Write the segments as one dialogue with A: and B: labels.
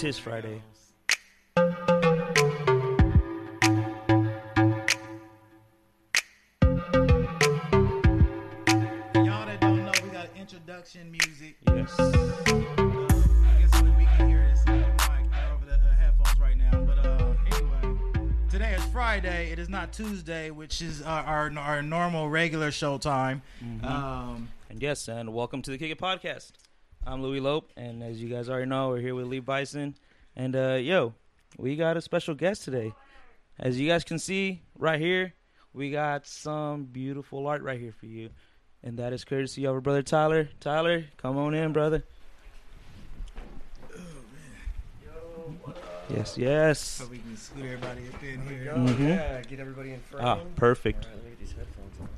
A: Tis Friday.
B: Y'all that don't know, we got introduction music.
A: Yes.
B: Uh, I guess only we can hear this uh, mic over the uh, headphones right now. But uh, anyway, today is Friday. It is not Tuesday, which is our our, our normal regular show time. Um,
A: And yes, and welcome to the Kick It Podcast. I'm Louis Lope, and as you guys already know, we're here with Lee Bison. And uh, yo, we got a special guest today. As you guys can see right here, we got some beautiful art right here for you. And that is courtesy of our brother Tyler. Tyler, come on in, brother. Yes, yes.
B: so we can scoot everybody up in here.
A: Mhm.
C: yeah, get everybody in frame.
A: Ah, perfect.
C: All right, let me get these headphones on.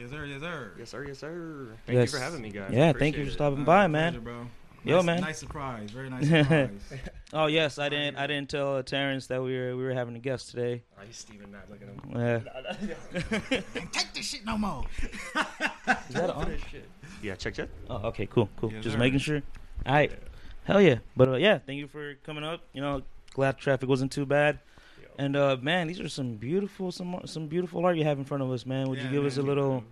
B: Yes, sir. Yes, sir.
C: Yes, sir. Yes, sir. Thank
A: Yes.
C: you for having me, guys.
A: Yeah, thank you for
C: appreciate it.
A: stopping
B: Uh,
A: by,
B: pleasure,
A: man.
B: bro.
A: Yo,
B: nice,
A: man.
B: Nice surprise. Very nice surprise.
A: Oh yes, I didn't. I didn't tell uh, Terrance that we were we were having a guest today.
C: Oh, he's Steven mad. Look at him.
A: Yeah.
B: Can't take this shit no more.
A: Is that on?
C: Yeah, check, check.
A: Oh, okay, cool, cool.
B: Yes,
A: Just
B: sir.
A: making sure. All right, hell yeah. But uh, yeah, thank you for coming up. You know, glad traffic wasn't too bad. And uh, man, these are some beautiful, some some beautiful art you have in front of us, man. Would
B: Yeah,
A: you give us a
B: man.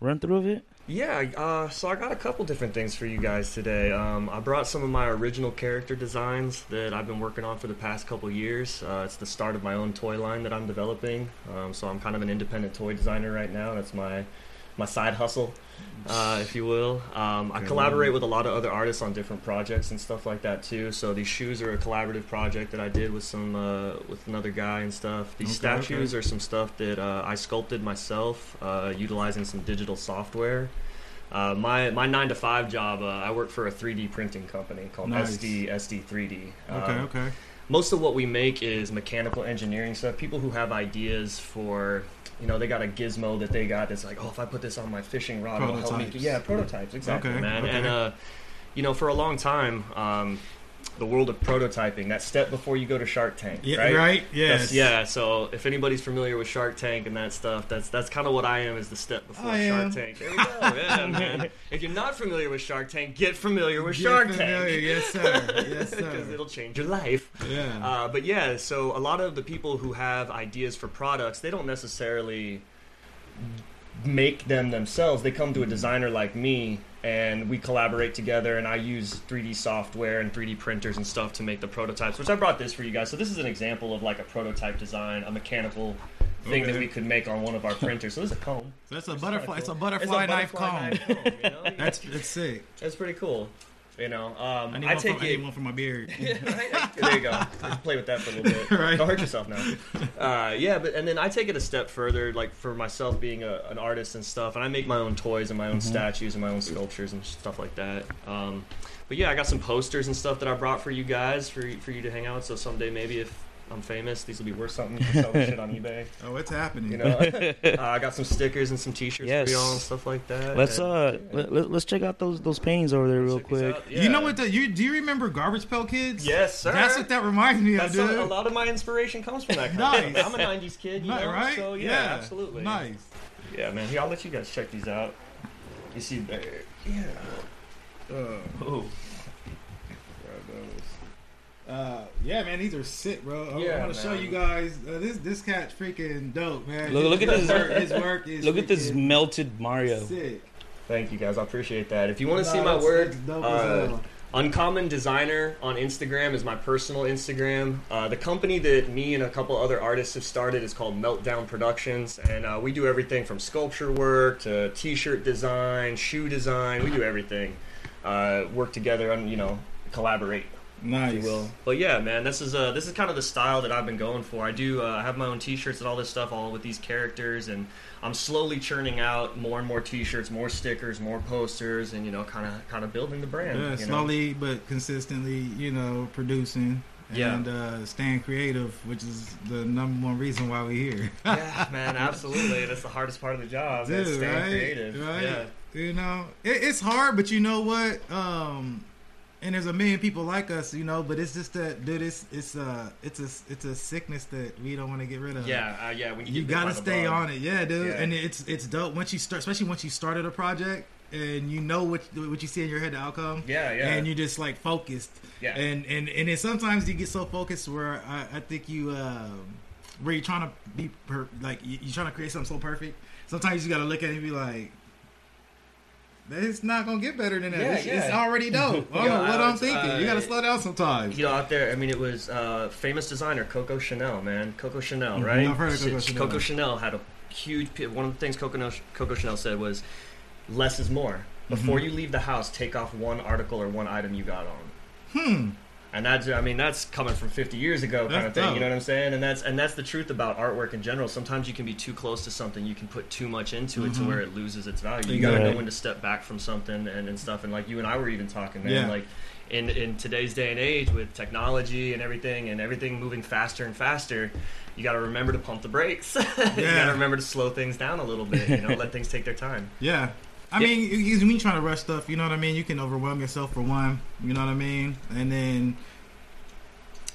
A: Run through of it?
C: Yeah, uh, so I got a couple different things for you guys today. Um, I brought some of my original character designs that I've been working on for the past couple years. Uh, it's the start of my own toy line that I'm developing. Um, so I'm kind of an independent toy designer right now. That's my my side hustle, uh, if you will. Um, I collaborate with a lot of other artists on different projects and stuff like that too. So these shoes are a collaborative project that I did with some uh, with another guy and stuff. These
B: Okay,
C: statues
B: okay.
C: are some stuff that uh, I sculpted myself uh, utilizing some digital software. Uh, my my nine to five job, uh, I work for a 3D printing company called
B: Nice.
C: SD SD 3D.
B: Okay,
C: Um,
B: okay.
C: most of what we make is mechanical engineering stuff. People who have ideas for, you know, they got a gizmo that they got that's like, oh, if I put this on my fishing rod, it'll help me. Yeah, prototypes, exactly,
B: Okay,
C: man.
B: okay.
C: And uh, you know, for a long time, um, the world of prototyping, that step before you go to Shark Tank,
B: Yeah,
C: right?
B: right?
C: That's-
B: Yes.
C: yeah. So if anybody's familiar with Shark Tank and that stuff, that's that's kind of what I am is the step before
B: I
C: Shark
B: am.
C: Tank. There we go. Yeah, man. If you're not familiar with Shark Tank, get familiar with
B: Get
C: Shark
B: familiar.
C: Tank.
B: Yes, sir. Yes, sir.
C: Because it'll change your life.
B: Yeah.
C: Uh, but yeah, so a lot of the people who have ideas for products, they don't necessarily make them themselves. They come to a designer like me, and we collaborate together. And I use 3D software and 3D printers and stuff to make the prototypes. Which I brought this for you guys. So this is an example of like a prototype design, a mechanical thing that we could make on one of our printers. So this is a comb.
B: So that's a
C: Which is
B: butterfly.
C: kinda
B: It's a butterfly, knife
C: butterfly
B: comb.
C: comb, you know?
B: That's that's sick.
C: that's pretty cool. You know, um,
B: I need,
C: I
B: one,
C: take
B: for, I
C: it.
B: need one for my beard.
C: There you go. Just play with that for a little bit.
B: Right.
C: Don't hurt yourself now. Uh, yeah, but and then I take it a step further, like for myself being a, an artist and stuff, and I make my own toys and my own statues and my own sculptures and stuff like that. Um, but yeah, I got some posters and stuff that I brought for you guys for you- for you to hang out. So someday maybe if I'm famous, these will be worth something. You can sell this shit on eBay.
B: Oh, it's happening.
C: You know, uh, I got some stickers and some T-shirts
A: Yes.
C: for y'all and stuff like that.
A: Let's
C: And-
A: uh let, let, us check out those those paintings over there real
C: check these
A: quick.
C: out.
B: You know what? The, you do you remember Garbage Pail Kids?
C: Yes, sir.
B: That's what that reminds me
C: That's
B: of, dude.
C: a, a lot of my inspiration comes from that. Kind
B: Nice.
C: of thing. I'm a '90s kid, you
B: Ni-
C: know,
B: right?
C: so yeah, absolutely.
B: Nice.
C: Yeah, man. Here, I'll let you guys check these out. You see there? Yeah.
B: Uh,
C: Oh.
B: Uh, yeah, man, these are sick, bro. I,
C: Yeah,
B: want to show you guys. Uh, this this cat's freaking dope, man.
A: Look- look at
B: his
A: this-
B: Work, his work is
A: Look at this melted Mario.
B: Sick.
C: Thank you, guys. I appreciate that. If you want to
B: Nah,
C: see my work,
B: that's dope
C: uh,
B: as.
C: Uncommon Designer on Instagram is my personal Instagram. Uh, the company that me and a couple other artists have started is called Meltdown Productions, and uh, we do everything from sculpture work to T-shirt design, shoe design. We do everything. Uh, work together and you know collaborate.
B: Nice.
C: will. But yeah, man, this is uh this is kind of the style that I've been going for. I do uh, have my own T-shirts and all this stuff, all with these characters, and I'm slowly churning out more and more T-shirts, more stickers, more posters, and you know, kind of kind of building the brand.
B: Yeah,
C: you know?
B: slowly but consistently, you know, producing
C: Yeah.
B: and uh, staying creative, which is the number one reason why we're here.
C: yeah, man, absolutely. That's the hardest part of the job.
B: Dude,
C: staying
B: right?
C: creative.
B: Right.
C: Yeah.
B: You know, it, it's hard, but you know what? Um, and there's a million people like us, you know, but it's just that, dude, it's it's a it's a it's a sickness that we don't want to get rid of.
C: Yeah, uh, yeah. When you,
B: you gotta stay on it, yeah, dude.
C: Yeah.
B: And it's it's dope once you start, especially once you started a project. and you know what what you see in your head, the outcome.
C: Yeah, yeah.
B: And you're just like focused.
C: Yeah.
B: And and and then sometimes you get so focused where I, I think you um, where you're trying to be per, like you- you're trying to create something so perfect. Sometimes you gotta look at it and be like. It's not gonna get better than that.
C: Yeah,
B: it's, it's already dope. I don't know what I'm thinking.
C: uh,
B: you gotta slow down sometimes.
C: You know, out there, I mean, it was uh, famous designer Coco Chanel, man. Coco Chanel,
B: Mhm,
C: right?
B: I've heard of Coco Chanel.
C: Coco Chanel had a huge. One of the things Coco, Coco Chanel said was, "Less is more." Before
B: Mhm.
C: you leave the house, take off one article or one item you got on.
B: Hmm.
C: And that's, I mean, that's coming from 50 years ago, kind
B: That's
C: of thing.
B: dope.
C: You know what I'm saying? And that's and that's the truth about artwork in general. Sometimes you can be too close to something. You can put too much into it to
B: Mhm.
C: where it loses its value. You got to
A: Right.
C: know when to step back from something and, and stuff. And like you and I were even talking, man.
B: Yeah.
C: Like in in today's day and age with technology and everything and everything moving faster and faster, you got to remember to pump the brakes. you got to remember to slow things down a little bit. You know, let things take their time.
B: Yeah. I
A: Yeah.
B: mean, you, you, you trying to rush stuff, you know what I mean? You can overwhelm yourself for one, you know what I mean? And then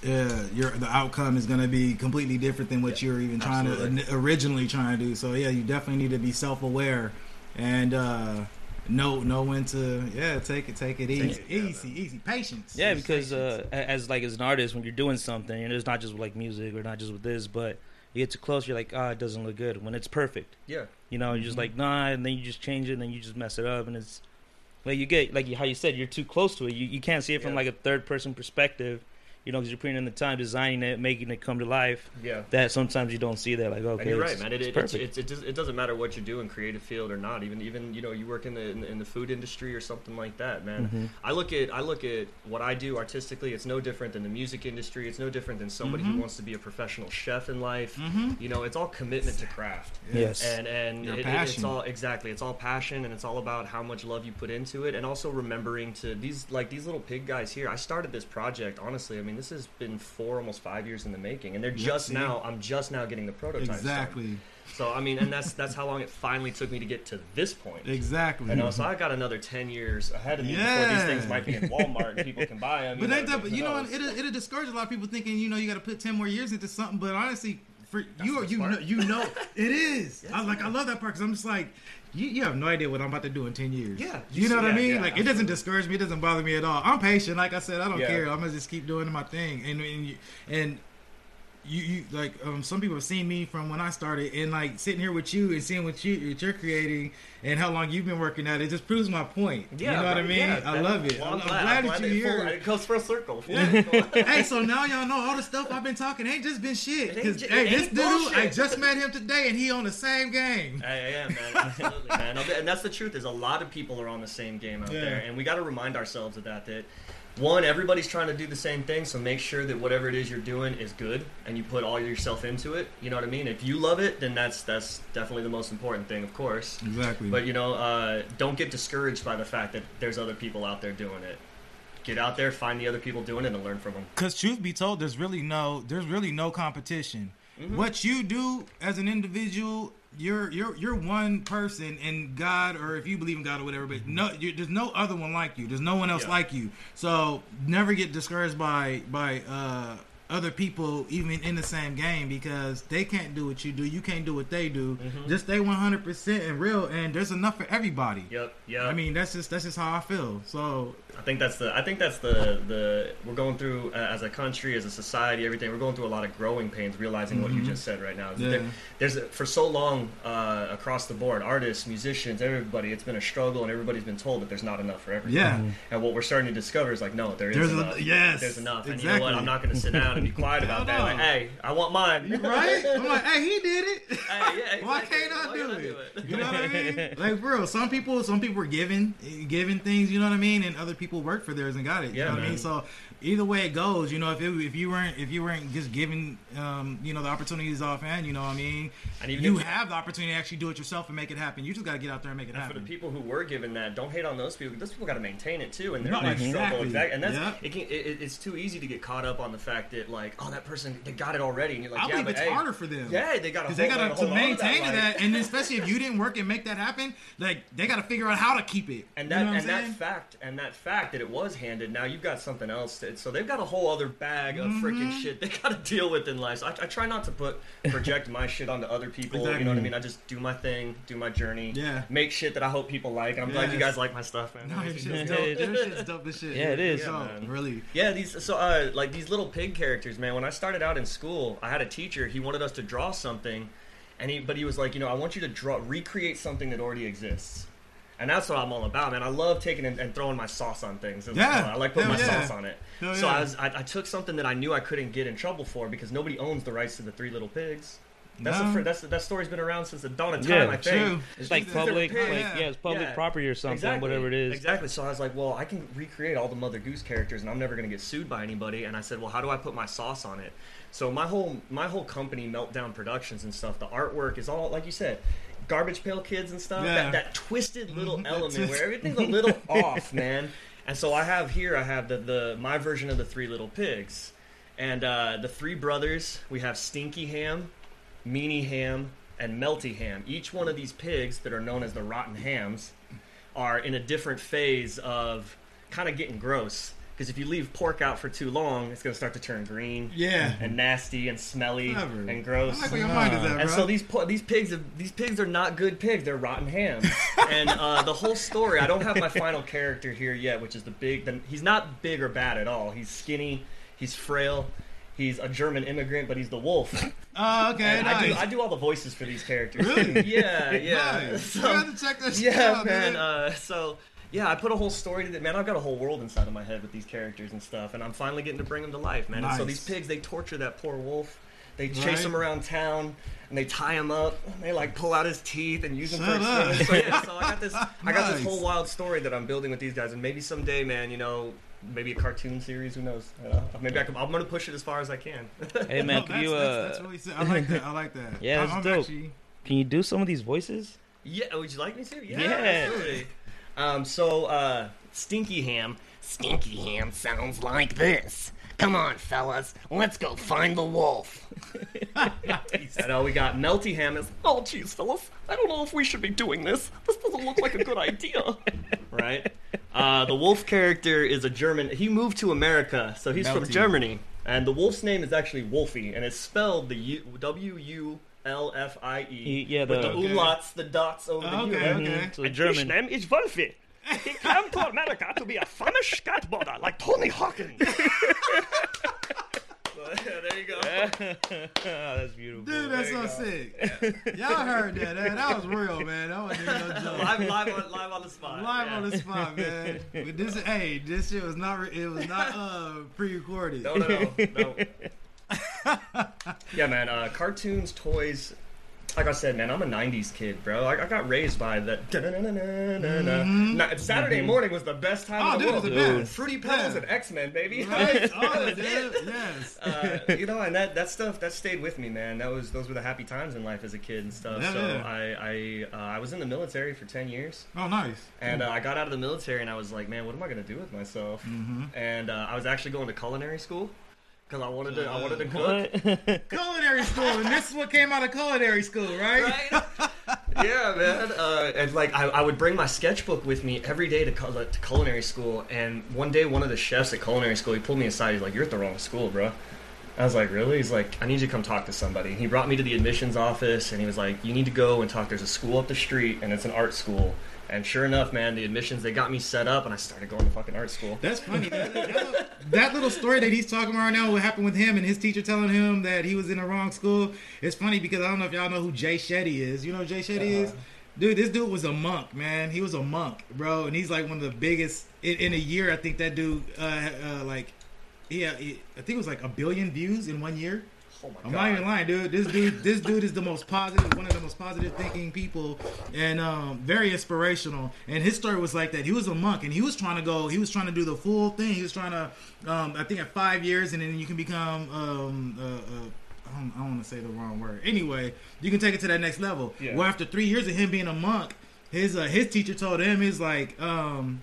B: uh, your the outcome is going to be completely different than what
C: Yeah,
B: you're even trying
C: absolutely.
B: to originally trying to do. So yeah, you definitely need to be self-aware and uh know know when to yeah, take it take it
C: Take
B: easy.
C: it together.
B: easy, easy. Patience.
A: Yeah, because
B: patience.
A: uh, as like as an artist, when you're doing something, and it's not just with, like music or not just with this, but you get too close, you're like, ah, it doesn't look good. When it's perfect,
C: Yeah.
A: you know, you're just
B: Mhm.
A: like, nah, and then you just change it, and then you just mess it up, and it's like you get like how you said, you're too close to it. You you can't see it from
C: Yeah.
A: like a third person perspective, you know, because you're putting in the time designing it, making it come to life.
C: Yeah.
A: That sometimes you don't see that, like okay,
C: and you're right, man. It,
A: it's
C: it, it, it, it, does, it doesn't matter what you do in creative field or not. Even even you know you work in the in, the- in the food industry or something like that, man.
A: Mhm.
C: I look at I look at what I do artistically. It's no different than the music industry. It's no different than somebody
B: Mhm.
C: who wants to be a professional chef in life.
B: Mhm.
C: You know, it's all commitment to craft.
A: Yes.
C: And and it, it- it's all exactly. It's all passion, and it's all about how much love you put into it, and also remembering to these like these little pig guys here. I started this project honestly. I mean, this has been four almost five years in the making, and they're just now. I'm just now getting the prototypes. done.
B: Exactly.
C: So I mean, and that's that's how long it finally took me to get to this point.
B: Exactly.
C: You know, so I got another ten years ahead of me before these things might be in Walmart and people can buy them.
B: But ain't that? But you know, it'll, it'll discourage a lot of people thinking you know you got to put ten more years into something. But honestly, for you,
C: the
B: you
C: part.
B: know, you know, it is.
C: Yes,
B: I like, I love that part because I'm just like, you, you have no idea what I'm about to do in ten years.
C: Yeah.
B: you know what I mean.
C: yeah,
B: like, it doesn't discourage me. It doesn't bother me at all. I'm patient. Like I said, I don't
C: Yeah.
B: care. I'm gonna just keep doing my thing. And and you, and you, you like um, some people have seen me from when I started, and like sitting here with you and seeing what you what you're creating and how long you've been working at it just proves my point.
C: Yeah,
B: you know what I mean.
C: yeah,
B: I love it.
C: well,
B: I'm, I'm glad, that you're here.
C: It goes full circle. full
B: Yeah.
C: circle.
B: hey, so now y'all know all the stuff I've been talking ain't just been shit. Cause hey, this dude, I just met him today, and he on the same game.
C: Hey, yeah, man, absolutely, man. And that's the truth. There's a lot of people are on the same game out
B: Yeah.
C: there, and we got to remind ourselves of that. That one, everybody's trying to do the same thing, so make sure that whatever it is you're doing is good, and you put all yourself into it. You know what I mean? If you love it, then that's that's definitely the most important thing, of course.
B: Exactly.
C: But you know, uh, don't get discouraged by the fact that there's other people out there doing it. Get out there, find the other people doing it, and learn from them.
B: Because truth be told, there's really no there's really no competition.
C: Mhm.
B: What you do as an individual, you're you're you're one person in God, or if you believe in God or whatever. But no, you, there's no other one like you. There's no one else
C: Yeah.
B: like you. So never get discouraged by by uh, other people, even in the same game, because they can't do what you do. You can't do what they do.
C: Mhm.
B: Just stay 100 percent and real, and there's enough for everybody.
C: Yep, yeah.
B: I mean, that's just that's just how I feel. So
C: I think that's the. I think that's the the. We're going through uh, as a country, as a society, everything. We're going through a lot of growing pains, realizing what you
B: Mhm.
C: just said right now.
B: Yeah.
C: There- there's a, for so long uh, across the board, artists, musicians, everybody. It's been a struggle, and everybody's been told that there's not enough for everybody.
B: yeah.
C: And what we're starting to discover is like, no, there is
B: There's a-
C: enough.
B: yes,
C: there's enough. And you know what? I'm not going to sit down and be quiet about that. Like, hey, I want mine.
B: right? I'm like, hey, he did it.
C: Hey, yeah,
B: Why can't I
C: Why
B: do
C: can't I
B: it? You know what I mean? Like, bro, some people, some people are giving, giving things. You know what I mean? And other people work for theirs and got it. You
C: Yeah,
B: know what I mean? So either way it goes, you know, if it, if you weren't if you weren't just giving, um, you know, the opportunities offhand, you know what I mean?
C: And even
B: You have the opportunity to actually do it yourself and make it happen. You just got to get out there and make it
C: And for the people who were given that, don't hate on those people. Those people got to maintain it too, and they're
B: No,
C: struggle.
B: exactly.
C: And that's
B: Yeah.
C: it can, it, it's too easy to get caught up on the fact that like, oh, that person they got it already, and you're like,
B: I
C: yeah,
B: believe
C: but
B: it's
C: hey,
B: harder for them.
C: Yeah, they got
B: Because they got to maintain
C: like-
B: that, and especially if you didn't work and make that happen, like they got to figure out how to keep it.
C: And
B: You
C: that
B: know
C: and
B: I'm
C: that fact and that fact that it was handed. Now you've got something else. To, so they've got a whole other bag of freaking
B: Mm-hmm.
C: shit they got to deal with in life. So I, I try not to put project my shit onto other people. You know what I mean? I just do my thing, do my journey.
B: Yeah.
C: Make shit that I hope people like. And I'm glad you guys like my stuff, man.
B: No, your shit's dope. Your shit's dope as shit.
A: Yeah, it is.
C: Yeah, man.
B: really.
C: Yeah, these so uh like these little pig characters, man. When I started out in school, I had a teacher. He wanted us to draw something, and he but he was like, you know, I want you to draw recreate something that already exists. And that's what I'm all about, man. I love taking and, and throwing my sauce on things. It's
B: Yeah.
C: fun. I like putting my
B: yeah.
C: sauce on it.
B: Hell
C: so
B: yeah.
C: I, was, I, I took something that I knew I couldn't get in trouble for because nobody owns the rights to the Three Little Pigs. That's
B: No.
C: the fir- that's that story's been around since the dawn of
A: Yeah,
C: time. I think.
B: True.
A: It's like public, like
B: Yeah.
A: yeah, it's public
C: Yeah.
A: property or something, whatever it is.
C: Exactly. So I was like, well, I can recreate all the Mother Goose characters, and I'm never going to get sued by anybody. And I said, well, how do I put my sauce on it? So my whole my whole company, Meltdown Productions and stuff, the artwork is all like you said, Garbage Pail Kids and stuff.
B: Yeah.
C: That, that twisted little
B: Mhm,
C: element where everything's a little off, man. And so I have here, I have the, the my version of the Three Little Pigs, and uh, the three brothers. We have Stinky Ham, Meanie Ham, and Melty Ham. Each one of these pigs that are known as the Rotten Hams are in a different phase of kind of getting gross. Because if you leave pork out for too long, it's going to start to turn green
B: Yeah.
C: and nasty and smelly
B: Clever.
C: and gross.
B: I like where your mind is at, bro.
C: And so these po- these pigs have, these pigs are not good pigs. They're rotten hams. and uh, the whole story. I don't have my final character here yet, which is the big. The, he's not big or bad at all. He's skinny. He's frail. He's a German immigrant, but he's the wolf.
B: Oh, okay.
C: And I do. I do all the voices for these characters.
B: Really?
C: Yeah, yeah.
B: Nice.
C: So-
B: you have to check that shit
C: yeah,
B: out,
C: man.
B: dude.
C: Uh, so yeah, I put a whole story to that. Man, I've got a whole world inside of my head with these characters and stuff, and I'm finally getting to bring them to life, man. And so these pigs, they torture that poor wolf. They chase
B: Right.
C: him around town and they tie him up. And they like pull out his teeth and use him
B: Shut
C: for
B: up.
C: experiments. So yeah, so I got this. I got this whole wild story that I'm building with these guys, and maybe someday, man, you know. Maybe a cartoon series. Who knows? You know, maybe I can, I'm gonna push it as far as I can.
A: Hey man,
B: No,
A: can you
B: that's,
A: uh,
B: that's, that's really sick. I like that. I like that.
A: Yeah,
B: I'm,
A: that's
B: I'm
A: dope.
B: Actually,
A: can you do some of these voices?
C: Yeah, would you like me to? Yeah,
A: Yeah.
C: Um, so, uh, Stinky Ham.
D: Stinky Ham sounds like this. Come on, fellas, let's go find the wolf.
C: Said, "Oh, we got Melty Ham." Is oh, geez, fellas, I don't know if we should be doing this. This doesn't look like a good idea, right? Uh, the wolf character is a German. He moved to America, so he's from Germany, and the wolf's name is actually Wolfie, and it's spelled the U, W U L F I E.
A: He- yeah,
C: with
A: the-
C: the
B: Okay.
C: umlauts, the dots over the
B: Okay,
C: U.
B: okay.
A: So German.
C: name is Wolfie. He came to America to be a famous skateboarder like Tony Hawkins. there you go.
A: oh, that's beautiful.
B: dude, that's so sick. Y'all heard that. That, that was real, man. That wasn't even no joke.
C: Live, live, on, live on the spot.
B: Live
C: yeah.
B: on the spot, man. But this, hey, this shit was not. It was not uh pre-recorded.
C: No, no, no, no. yeah, man. Uh, cartoons, toys. Like I said, man, I'm a '90s kid, bro. I, I got raised by the. Na- Saturday morning was the best time
B: Oh,
C: in the
B: dude,
C: world.
B: it's the
A: Dude.
B: best.
C: Fruity Pebbles
B: Yeah.
C: and X Men, baby.
B: Right? Oh, dude, yes.
C: uh, you know, and that, that stuff that stayed with me, man. That was those were the happy times in life as a kid and stuff.
B: Yeah,
C: so
B: yeah.
C: I I uh, I was in the military for ten years,
B: Oh, nice.
C: and uh, I got out of the military, and I was like, man, what am I gonna do with myself?
B: Mm-hmm.
C: And uh, I was actually going to culinary school because I wanted to I wanted to cook.
B: Culinary school, and this is what came out of culinary school, right?
C: Right? yeah, man. Uh, and like, I, I would bring my sketchbook with me every day to, cul- to culinary school. And one day, one of the chefs at culinary school, he pulled me aside. He's like, "You're at the wrong school, bro." I was like, "Really?" He's like, "I need you to come talk to somebody." He brought me to the admissions office, and he was like, "You need to go and talk. There's a school up the street, and it's an art school." And sure enough, man, the admissions they got me set up, and I started going to fucking art school.
B: That's funny. That, that- that little story that he's talking about right now, what happened with him and his teacher telling him that he was in the wrong school, it's funny because I don't know if y'all know who Jay Shetty is. You know who Jay Shetty is? Dude, this dude was a monk, man. He was a monk, bro, and he's like one of the biggest in, in a year. I think that dude, uh, uh, like, yeah, I think it was like a billion views in one year.
C: Oh
B: I'm
C: god!
B: not even lying, dude. This dude, this dude is the most positive, one of the most positive thinking people, and um, very inspirational. And his story was like that. He was a monk, and he was trying to go. He was trying to do the full thing. He was trying to, um, I think, at five years, and then you can become. Um, uh, uh, I don't, don't want to say the wrong word. Anyway, you can take it to that next level.
C: Yeah.
B: Well, after three years of him being a monk, his uh, his teacher told him, "He's like, um,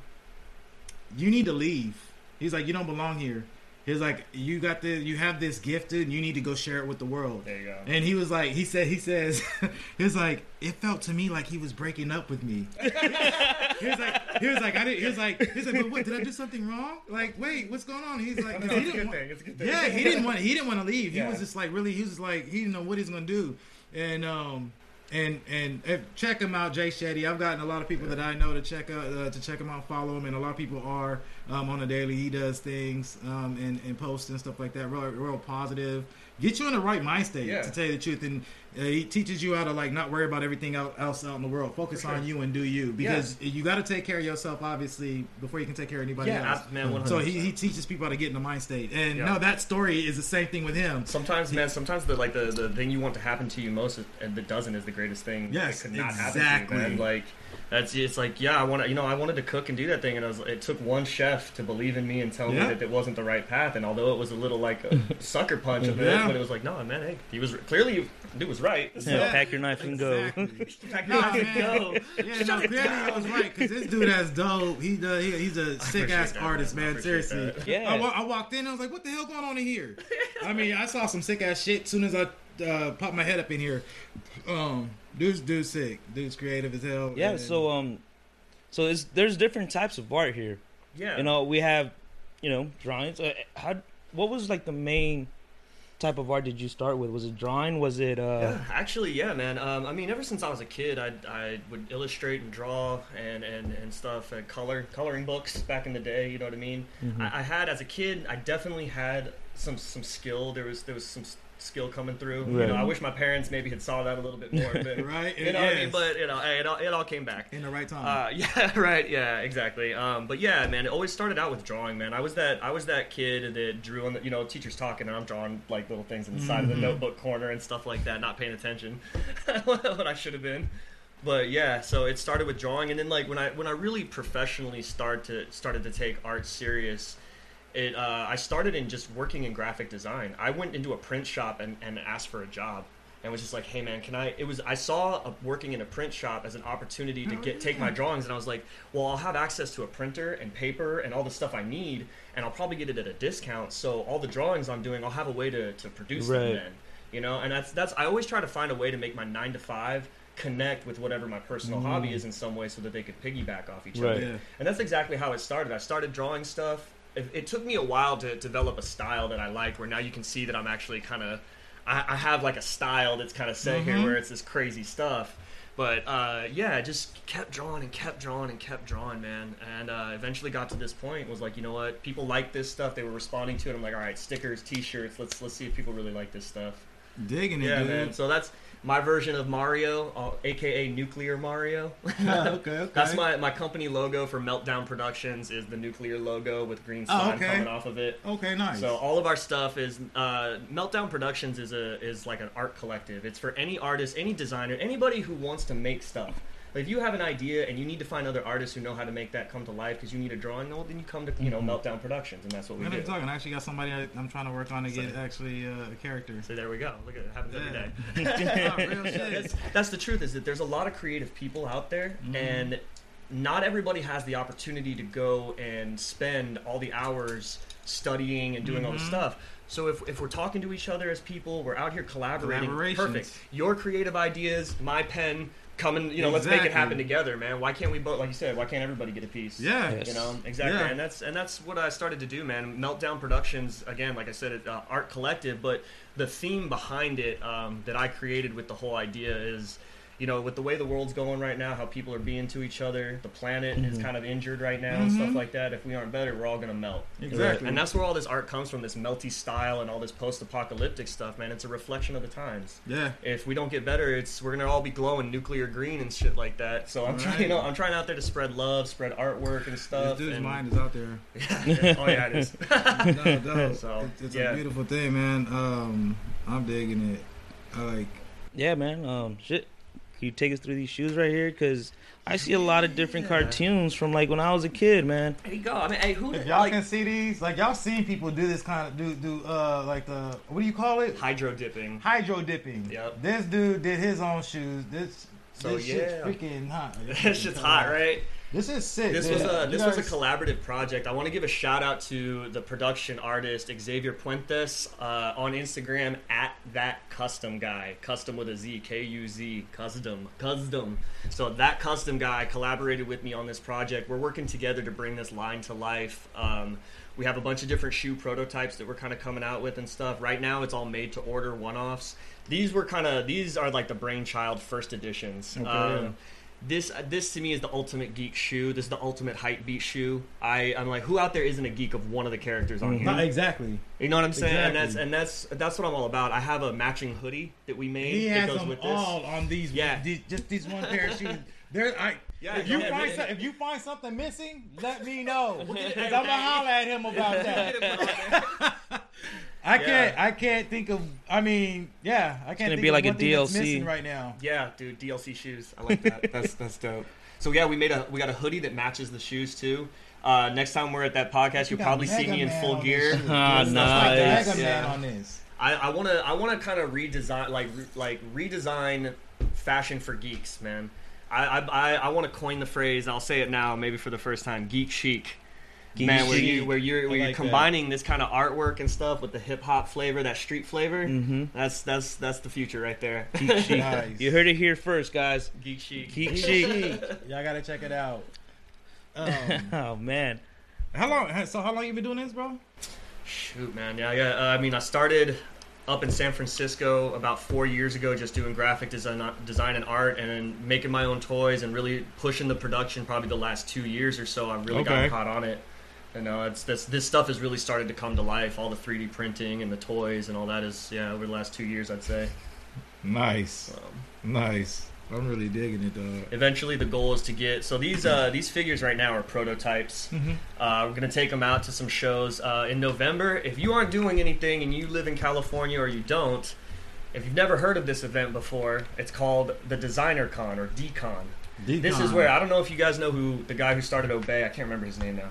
B: you need to leave." He's like, "You don't belong here." He was like, "You got the, you have this gift, dude, and you need to go share it with the world."
C: There you go.
B: And he was like, he said, he says, he was like, it felt to me like he was breaking up with me. he was like, he was like, I didn't. He was like, he was like, but what? Did I do something wrong? Like, wait, what's going on? He's like,
C: No,
B: he
C: it's a
B: didn't
C: good
B: want-
C: thing. It's a good thing.
B: yeah, he didn't want. He didn't want to leave. He was just like really. He was just like he didn't know what he's gonna do. And um and and if, check him out, Jay Shetty. I've gotten a lot of people that I know to check out uh, to check him out, follow him, and a lot of people are um, on a daily. He does things um, and and posts and stuff like that. Real, real positive. Get you in the right mind state
C: Yeah.
B: to tell you the truth, and uh, he teaches you how to like not worry about everything el- else out in the world. Focus
C: sure.
B: on you and do you because you got to take care of yourself, obviously, before you can take care of anybody
C: Yeah,
B: else.
C: ab- man,
B: So he, he teaches people how to get in the mind state, and
C: Yeah.
B: no, that story is the same thing with him.
C: Sometimes, man, sometimes the like the, the thing you want to happen to you most, and that doesn't, is the greatest thing.
B: Yes,
C: that could not
B: exactly.
C: happen to you, man. Like that's it's like yeah, I want to, you know, I wanted to cook and do that thing, and I was, it took one chef to believe in me and tell
B: Yeah.
C: me that it wasn't the right path. And although it was a little like a sucker punch of it, but it was like, no, man, hey, he was clearly dude was right. So,
A: Yeah, pack your knife and go.
B: Exactly.
C: pack
B: Nah,
C: your knife and
B: man.
C: go.
B: Yeah, no, clearly he was right because this dude has dope. He does. He, he's a sick ass
C: that,
B: artist,
C: man.
B: Man.
C: appreciate
B: Seriously.
C: that.
A: Yeah.
B: I, wa- I walked in. and I was like, "What the hell going on in here?" I mean, I saw some sick ass shit. As soon as I uh, popped my head up in here, um, dude's dude's sick. Dude's creative as hell.
A: Yeah.
B: and-
A: So um, so it's, there's different types of art here.
C: Yeah,
A: You know, we have, you know, drawings. Uh, how? What was like the main type of art did you start with? Was it drawing? Was it uh?
C: Yeah, actually, yeah, man. Um, I mean, ever since I was a kid, I I would illustrate and draw and and and stuff, and color coloring books back in the day. You know what I mean?
A: Mm-hmm.
C: I, I had as a kid, I definitely had some some skill. There was there was some s- skill coming through. You know, I wish my parents maybe had saw that a little bit more. But,
B: Right,
C: You know what I mean? But you know, hey, it all, it all came back.
B: in the right time.
C: Uh, yeah, right. Yeah, exactly. Um, but yeah, man, it always started out with drawing. Man, I was that I was that kid that drew on the you know teachers talking and I'm drawing like little things in the side of the notebook corner and stuff like that, not paying attention what I should have been. But yeah, so it started with drawing, and then like when I when I really professionally start to started to take art serious. It, uh, I started in just working in graphic design. I went into a print shop and, and asked for a job and was just like, "Hey man, can I?" It was I saw a, working in a print shop as an opportunity to get take my drawings, and I was like, "Well, I'll have access to a printer and paper and all the stuff I need, and I'll probably get it at a discount. So all the drawings I'm doing, I'll have a way to, to produce
A: Right.
C: them then, you know." And that's that's I always try to find a way to make my nine to five connect with whatever my personal hobby is in some way, so that they could piggyback off each
A: Right.
C: other.
B: Yeah.
C: And that's exactly how it started. I started drawing stuff. It, it took me a while to develop a style that I like. where now you can see that I'm actually kind of, I, I have like a style that's kind of set here,
B: Mhm.
C: where it's this crazy stuff. But uh, yeah, I just kept drawing and kept drawing and kept drawing, man. And uh, eventually got to this point. Was like, you know what? People like this stuff. They were responding to it. I'm like, all right, stickers, T-shirts. Let's let's see if people really like this stuff.
B: Digging it,
C: Yeah,
B: dude.
C: man. So that's my version of Mario, uh, aka Nuclear Mario.
B: Yeah, okay, okay.
C: That's my, my company logo for Meltdown Productions is the nuclear logo with green
B: Oh,
C: slime
B: okay.
C: coming off of it.
B: Okay, nice.
C: So all of our stuff is uh, Meltdown Productions is a is like an art collective. It's for any artist, any designer, anybody who wants to make stuff. Like if you have an idea and you need to find other artists who know how to make that come to life because you need a drawing, well, then you come to you know Meltdown Productions, and that's what we do.
B: I'm talking, I actually got somebody I, I'm trying to work on to get actually uh, a character.
C: So there we go. Look at it, it happens every
B: Yeah.
C: day.
B: Oh,
C: that's, that's the truth is that there's a lot of creative people out there
B: Mm-hmm.
C: and not everybody has the opportunity to go and spend all the hours studying and doing all the
B: Mhm.
C: stuff so if, if we're talking to each other as people we're out here collaborating perfect your creative ideas my pen come and you know let's make it happen together man why can't we both like you said why can't everybody get a piece
B: Yeah.
A: Yes.
C: you know exactly
B: Yeah.
C: and that's and that's what i started to do man meltdown productions again like i said it, uh, art collective but the theme behind it um, that i created with the whole idea is you know with the way the world's going right now how people are being to each other the planet is kind of injured right now and stuff
B: Mhm.
C: like that if we aren't better we're all going to melt
B: Exactly.
C: and that's where all this art comes from this melty style and all this post-apocalyptic stuff man it's a reflection of the times
B: yeah.
C: if we don't get better, it's we're gonna all be glowing nuclear green and shit like that. So I'm trying, you know, I'm trying out there to spread love, spread artwork and
B: This
C: stuff.
B: dude's
C: and-
B: mind is out there.
C: oh yeah, it is.
B: no, no.
C: So,
B: it's, it's
C: yeah.
B: a beautiful thing, man. Um, I'm digging it. I like.
A: Yeah, man. Um, shit. Can you take us through these shoes right here? Cause I see a lot of different
C: Yeah.
A: cartoons from like when I was a kid, man.
C: There you go. I mean, hey, who
B: If y'all
C: like
B: can see these, like y'all seen people do this kind of do do uh like the what do you call it?
C: hydro dipping?
B: Hydro dipping.
C: Yep.
B: This dude did his own shoes. This
C: So,
B: this shit's
C: yeah.
B: freaking hot.
C: It's just hot, right?
B: This is sick.
C: This was a this was a collaborative project. I want to give a shout out to the production artist Xavier Puentes uh, on Instagram at that custom guy, custom with a Z, K U Z, custom, custom. So that custom guy collaborated with me on this project. We're working together to bring this line to life. Um, we have a bunch of different shoe prototypes that we're kind of coming out with and stuff. Right now, it's all made to order one-offs. These were kind of these are like the brainchild first editions.
B: Okay,
C: Um,
B: yeah.
C: This uh, this to me is the ultimate geek shoe. This is the ultimate hype beat shoe. I I'm like, who out there isn't a geek of one of the characters on
B: Not
C: here?
B: Uh, exactly.
C: You know what I'm saying? And that's and that's that's what I'm all about. I have a matching hoodie that we made
B: He
C: that
B: has
C: goes
B: them
C: with this.
B: all on these.
C: Yeah.
B: these, just these one pair of shoes. There, I.
C: Yeah,
B: if you
C: yeah,
B: find some, if you find something missing, let me know. Cause I'm gonna holler at him about that. I can't. I can't think of. I mean, yeah, I can't.
A: gonna
B: think
A: be
B: of
A: like a
B: one thing that's
A: DLC.
B: missing right now.
C: Yeah, dude, DLC shoes. I like that. that's that's dope. So yeah, we made a we got a hoodie that matches the shoes too. Uh, next time we're at that podcast,
B: You
C: you'll
B: got
C: probably see
B: Mega
C: me in
B: Man
C: full gear.
B: this shit.
A: Ah, nice.
B: like Mega
C: Yeah.
B: Man on this.
C: I, I wanna I wanna kind of redesign like re, like redesign fashion for geeks, man. I I, I, I want to coin the phrase. I'll say it now, maybe for the first time. Geek chic.
A: Geek
C: man, where
A: chic.
C: you where you're where
B: I
C: you're
B: like that.
C: combining this kind of artwork and stuff with the hip hop flavor, that street flavor.
A: Mhm.
C: That's that's that's the future right there.
A: Geek chic.
B: Nice.
A: You heard it here first, guys.
C: Geek chic.
A: Geek
B: Geek
A: chic.
B: chic. Y'all gotta check it out. Um,
A: oh man.
B: how long? So how long you been doing this, bro?
C: Shoot, man. Yeah, yeah. Uh, I mean, I started up in San Francisco about four years ago, just doing graphic design, design and art, and making my own toys and really pushing the production. Probably the last two years or so, I've really
B: Okay.
C: gotten caught on it. And uh, it's this this stuff has really started to come to life. All the 3D printing and the toys and all that is yeah over the last two years, I'd say.
B: Nice,
C: Um,
B: nice. I'm really digging it, dog.
C: eventually, the goal is to get so these uh, these figures right now are prototypes.
B: Mhm.
C: Uh, we're gonna take them out to some shows uh, in November. If you aren't doing anything and you live in California or you don't, if you've never heard of this event before, it's called the Designer Con or DCon. This is where I don't know if you guys know who the guy who started Obey. I can't remember his name now.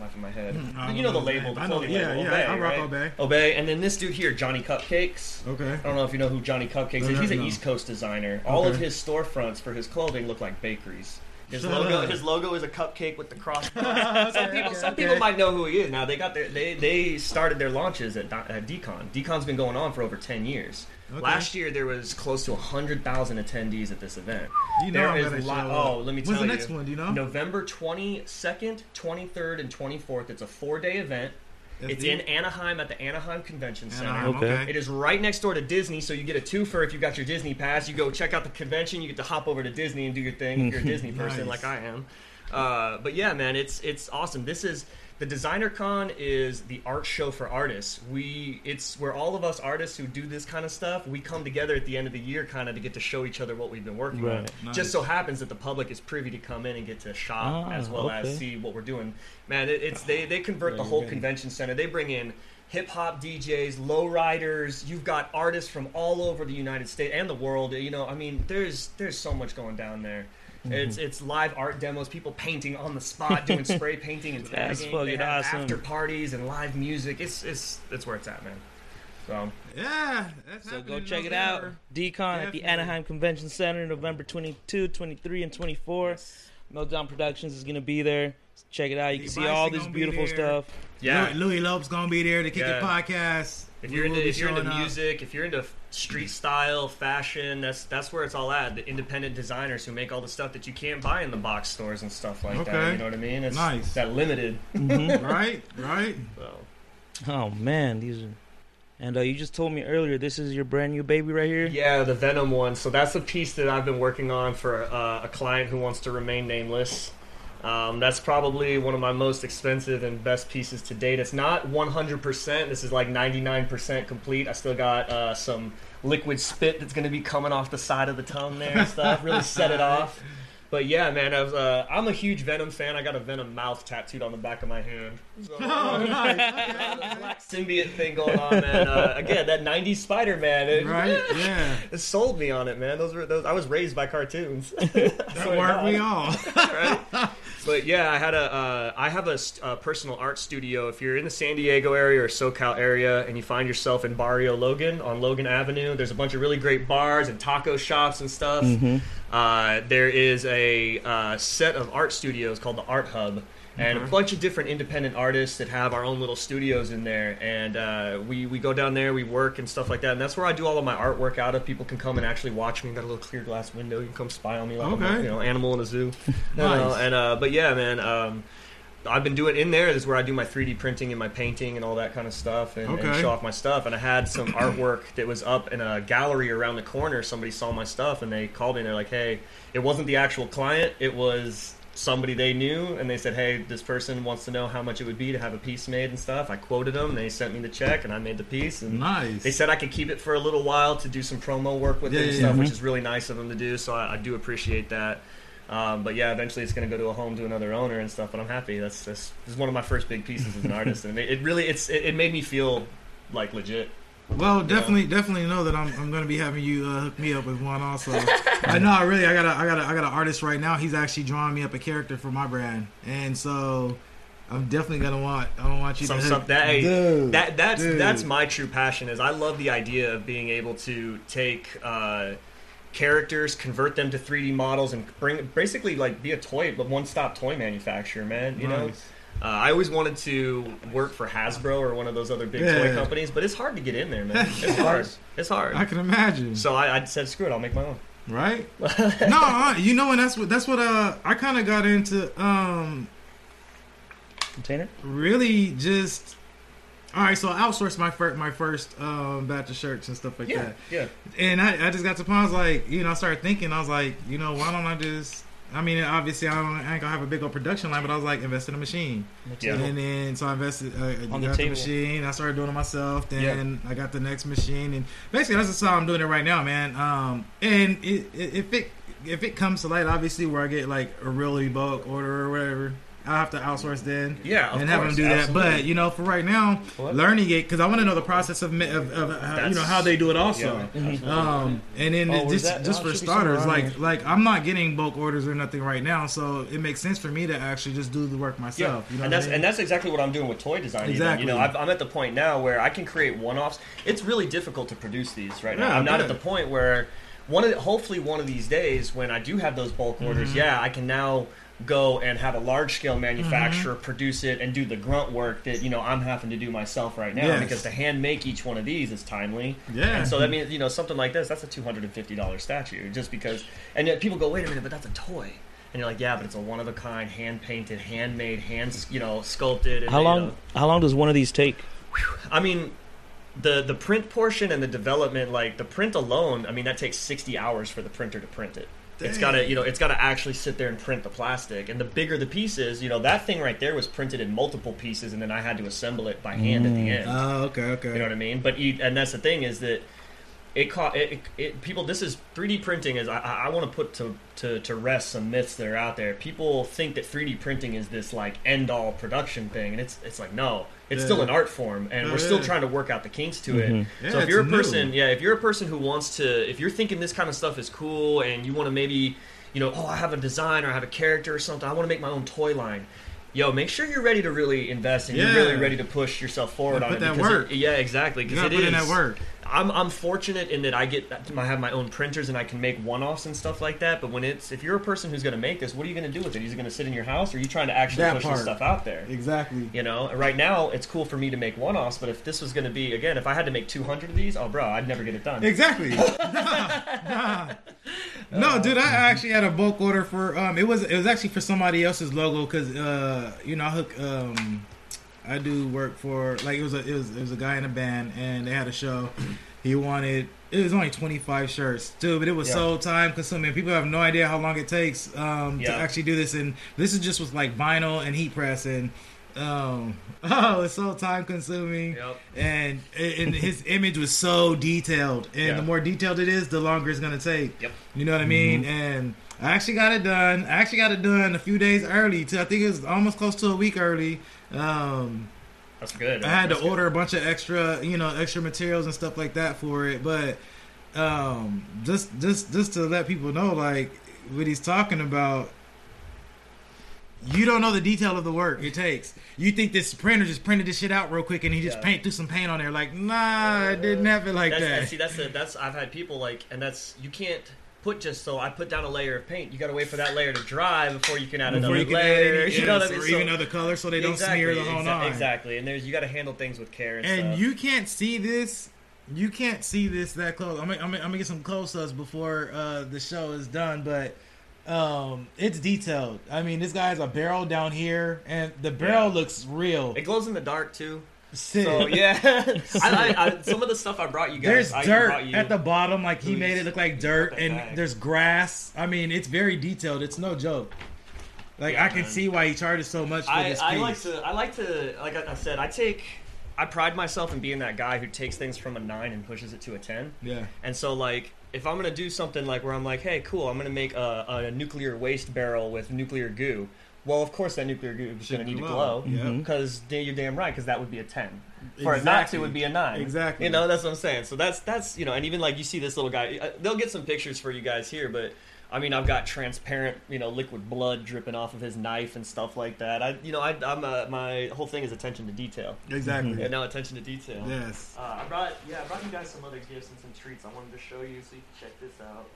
C: Life of my head.
B: Mm,
C: you know the label, the
B: know-
C: clothing
B: yeah,
C: label.
B: yeah,
C: Obey,
B: I rock
C: right?
B: Obey.
C: Obey, and then this dude here, Johnny Cupcakes.
B: Okay.
C: I don't know if you know who Johnny Cupcakes
B: No,
C: is.
B: no,
C: He's an
B: no.
C: East Coast designer. All of his storefronts for his clothing look like bakeries. His logo, his logo is a cupcake with the cross. some people,
B: okay,
C: some
B: okay.
C: people might know who he is. Now they got their, they they started their launches at, Di- at DCon. DCon's been going on for over ten years.
B: Okay.
C: Last year there was close to hundred thousand attendees at this event.
B: You know
C: There
B: I'm
C: is
B: gonna
C: li-
B: show oh, up.
C: oh, let me
B: When's
C: tell
B: the next
C: you.
B: one? Do you know?
C: November twenty second, twenty third, and twenty fourth. It's a four day event. It's
B: SD?
C: in Anaheim at the Anaheim Convention Center.
B: Anaheim,
A: Okay.
B: okay.
C: It is right next door to Disney, so you get a twofer if you've got your Disney pass. You go check out the convention, you get to hop over to Disney and do your thing if you're a Disney person
B: Nice.
C: like I am. Uh, but yeah, man, it's it's awesome. This is the Designer Con is the art show for artists. We it's where all of us artists who do this kind of stuff we come together at the end of the year, kind of to get to show each other what we've been working on.
B: Nice.
C: Just so happens that the public is privy to come in and get to shop
A: Ah,
C: as well
A: okay.
C: as see what we're doing. Man, it, it's they they convert the whole convention center. They bring in hip hop DJs, lowriders. You've got artists from all over the United States and the world. You know, I mean, there's there's so much going down there.
A: Mm-hmm.
C: It's it's live art demos, people painting on the spot, doing spray painting and
A: That's
C: tagging. They
A: fucking
C: have
A: awesome.
C: after parties and live music. It's it's it's where it's at, man. So
B: Yeah. That's
A: So go
B: in
A: check it out.
B: November.
A: DCon at the Anaheim Convention Center, November 22, 23, and 24. Meltdown Productions is going to be there. Check it out. You
B: Lee
A: can see all this
B: gonna be
A: beautiful stuff.
C: yeah,
B: Louis, Louis Lope's gonna be there to kick
C: Yeah.
B: it podcast.
C: If you're into if you're into
B: showing up.
C: music, if you're into street style, fashion, that's that's where it's all at. The independent designers who make all the stuff that you can't buy in the box stores and stuff like that. You know what I mean? It's
B: Nice.
C: that limited.
B: right, right.
C: So.
A: Oh, man. These are. And uh, you just told me earlier, this is your brand new baby right here?
C: Yeah, the Venom one. So that's a piece that I've been working on for uh, a client who wants to remain nameless. Um, that's probably one of my most expensive and best pieces to date. It's not 100%. This is like 99% complete. I still got uh, some liquid spit that's going to be coming off the side of the tongue there and stuff. Really set it off. But yeah, man, I was, uh, I'm a huge Venom fan. I got a Venom mouth tattooed on the back of my hand. So,
B: Oh, nice.
C: black symbiote thing going on, man. Uh, again, that '90s Spider-Man. It,
B: right? Yeah.
C: it sold me on it, man. Those were those. I was raised by cartoons.
B: That worked we all.
C: right? But yeah, I had a uh, I have a, a personal art studio. If you're in the San Diego area or SoCal area, and you find yourself in Barrio Logan on Logan Avenue, there's a bunch of really great bars and taco shops and stuff. Uh, there is a uh, set of art studios called the Art Hub. And a bunch of different independent artists that have our own little studios in there, and uh, we we go down there, we work and stuff like that, and that's where I do all of my artwork out of. People can come and actually watch me. Got a little clear glass window. You can come spy on me like I'm a, you know animal in a zoo.
B: Nice.
C: and uh, but yeah, man. Um, I've been doing in there. This is where I do my 3D printing and my painting and all that kind of stuff, and, and show off my stuff. And I had some artwork that was up in a gallery around the corner. Somebody saw my stuff, and they called me. and They're like, "Hey, it wasn't the actual client. It was somebody they knew." And they said, "Hey, this person wants to know how much it would be to have a piece made and stuff." I quoted them. They sent me the check, and I made the piece. And
B: Nice.
C: they said I could keep it for a little while to do some promo work with
B: Yeah,
C: it and
B: yeah,
C: stuff,
B: yeah.
C: which is really nice of them to do. So I, I do appreciate that. Um, but yeah, eventually it's going to go to a home to another owner and stuff. But I'm happy. That's, that's this is one of my first big pieces as an artist, and it, it really it's it, it made me feel like legit.
B: Well, definitely, definitely know that I'm, I'm going to be having you uh, hook me up with one also. I know, I really, I got a, I got a, I got an artist right now. He's actually drawing me up a character for my brand, and so I'm definitely gonna want, I don't want you
C: Some
B: to
C: stuff that hey,
B: Dude,
C: that that's
B: dude.
C: that's my true passion. Is I love the idea of being able to take. Uh, characters convert them to 3d models and bring basically like be a toy but one-stop toy manufacturer man you know Uh, I always wanted to work for Hasbro or one of those other big
B: Yeah.
C: toy companies, but it's hard to get in there, man. It's hard. It's hard.
B: I can imagine,
C: So I, I said, screw it, I'll make my own.
B: right? no, you know, and that's what that's what uh I kind of got into. Um,
A: Container?
B: really just. All right, so I outsourced my first my first um, batch of shirts and stuff like
C: Yeah,
B: that.
C: yeah.
B: And I, I just got to the point, I was like, you know, I started thinking, I was like, you know, why don't I just, I mean, obviously I, don't, I ain't gonna have a big old production line, but I was like, invest in a machine.
C: Yeah.
B: And then, so I invested, uh,
A: On
B: got
A: the
B: the,
A: table.
B: machine, I started doing it myself, then I got the next machine, and basically that's just how I'm doing it right now, man. Um, and it, it, if it, if it comes to light, obviously where I get like a really bulk order or whatever, I'll have to outsource then
C: Yeah, of
B: and have them
C: course,
B: do that. But you know, for right now,
A: What?
B: learning it because I want to know the process of, of, of uh, you know how they do it also.
C: Yeah.
B: Um, and then
A: Oh,
B: just
A: that?
B: just
A: Oh,
B: for
A: it should be somewhere
B: starters, like like I'm not getting bulk orders or nothing right now, so it makes sense for me to actually just do the work
C: Yeah,
B: myself. You know
C: and that's
B: I mean?
C: and that's exactly what I'm doing with toy design. even.
B: Exactly.
C: You know, I've, I'm at the point now where I can create one-offs. It's really difficult to produce these right now.
B: Yeah,
C: I'm not
B: I
C: at the point where one of the, hopefully one of these days when I do have those bulk orders,
B: Mm-hmm.
C: yeah, I can now go and have a large scale manufacturer
B: Mm-hmm.
C: produce it and do the grunt work that you know I'm having to do myself right now
B: Yes.
C: because to hand make each one of these is timely.
B: Yeah.
C: And so that means you know something like this that's a two hundred and fifty dollars statue just because and yet people go wait a minute but that's a toy. And you're like, yeah, but it's a one of a kind, hand painted, handmade, hand you know sculpted. And,
A: How long?
C: know,
A: How long does one of these take?
C: I mean, the the print portion and the development, like the print alone, I mean that takes sixty hours for the printer to print it. It's
B: Dang.
C: got to you know it's got to actually sit there and print the plastic. And the bigger the piece is, you know that thing right there was printed in multiple pieces, and then I had to assemble it by hand at the mm. end.
B: Oh, okay, okay.
C: You know what I mean? But you, and that's the thing is that it caught it, it, it people. This is 3D printing. Is I, I want to put to, to to rest some myths that are out there. People think that 3D printing is this like end all production thing, and it's it's like no, it's
B: Yeah.
C: still an art form, and
B: Oh,
C: we're still
B: yeah.
C: trying to work out the kinks to it. Mm-hmm.
B: Yeah,
C: so if you're a
B: new.
C: person, yeah, if you're a person who wants to, if you're thinking this kind of stuff is cool, and you want to maybe, you know, oh, I have a design or I have a character or something, I want to make my own toy line. Yo, make sure you're ready to really invest and
B: Yeah.
C: you're really ready to push yourself forward
B: Yeah,
C: on
B: put
C: it.
B: that
C: because
B: work.
C: It, yeah, exactly. Because
B: gotta
C: it
B: put in
C: is-
B: that work.
C: I'm I'm fortunate in that I get I have my own printers and I can make one-offs and stuff like that. But when it's if you're a person who's going to make this, what are you going to do with it? Is it going to sit in your house, or are you trying to actually
B: That
C: push
B: part.
C: this stuff out there?
B: Exactly.
C: You know, right now it's cool for me to make one-offs, but if this was going to be again, if I had to make 200 of these, oh bro, I'd never get it done.
B: Exactly. Nah, nah. No, dude, I actually had a bulk order for um. It was it was actually for somebody else's logo because uh you know I hook um I do work for like it was a it was it was a guy in a band and they had a show. He wanted it was only twenty five shirts, dude, but it was
C: Yeah.
B: so time consuming. People have no idea how long it takes um to actually do this, and this is just with like vinyl and heat press and. Um, oh, it's so time consuming,
C: Yep.
B: and and his image was so detailed, and
C: Yeah.
B: the more detailed it is, the longer it's gonna take.
C: Yep.
B: You know what I mean? And I actually got it done. I actually got it done a few days early. Too. I think it was almost close to a week early. Um,
C: That's good.
B: I had to
C: That's good.
B: order a bunch of extra, you know, extra materials and stuff like that for it. But um, just just just to let people know, like what he's talking about. you don't know the detail of the work it takes. You think this printer just printed this shit out real quick and he just
C: Yeah.
B: paint threw some paint on there. Like, nah, it didn't happen like
C: that's,
B: that.
C: See, that's the, that's I've had people like, and that's you can't put just so I put down a layer of paint. You got to wait for that layer to dry before you can add
B: Before
C: another
B: you can
C: layer.
B: add any,
C: you know what I
B: yes,
C: mean?
B: or
C: So-
B: even other colors so they don't smear the whole
C: exa-
B: nine.
C: Exactly, and there's you got to handle things with care and,
B: And you can't see this. You can't see this that close. I'm gonna, I'm gonna, I'm gonna get some close ups before uh, the show is done, but um, it's detailed. I mean, this guy has a barrel down here, and the barrel
C: Yeah.
B: looks real.
C: it glows in the dark too.
B: Sick.
C: So yeah, I, I, I, some of the stuff I brought you guys.
B: There's
C: I
B: dirt
C: you.
B: at the bottom, like he
C: Please.
B: made it look like dirt, and
C: back.
B: there's grass. I mean, it's very detailed. It's no joke. Like
C: Yeah,
B: I can
C: man.
B: see why he charges so much for
C: I,
B: this
C: I
B: piece.
C: like to I like to like I said I take I pride myself in being that guy who takes things from a nine and pushes it to a ten.
B: yeah.
C: And so like if I'm gonna do something like where I'm like, hey, cool, I'm gonna make a, a nuclear waste barrel with nuclear goo. Well, of course that nuclear goo is gonna
B: Should
C: need to
B: glow.
C: glow.
B: Yeah.
A: Mhm.
C: Because you're damn right, because that would be a ten. For it not to, it would be a nine.
B: Exactly.
C: You know, that's what I'm saying. So that's that's you know, and even like you see this little guy, uh, they'll get some pictures for you guys here, but I mean, I've got transparent, you know, liquid blood dripping off of his knife and stuff like that. I, you know, I, I'm uh, my whole thing is attention to detail.
B: Exactly.
C: Yeah, now attention to detail.
B: Yes.
C: Uh, I brought yeah, I brought you guys some other gifts and some treats. I wanted to show you so you can check this out.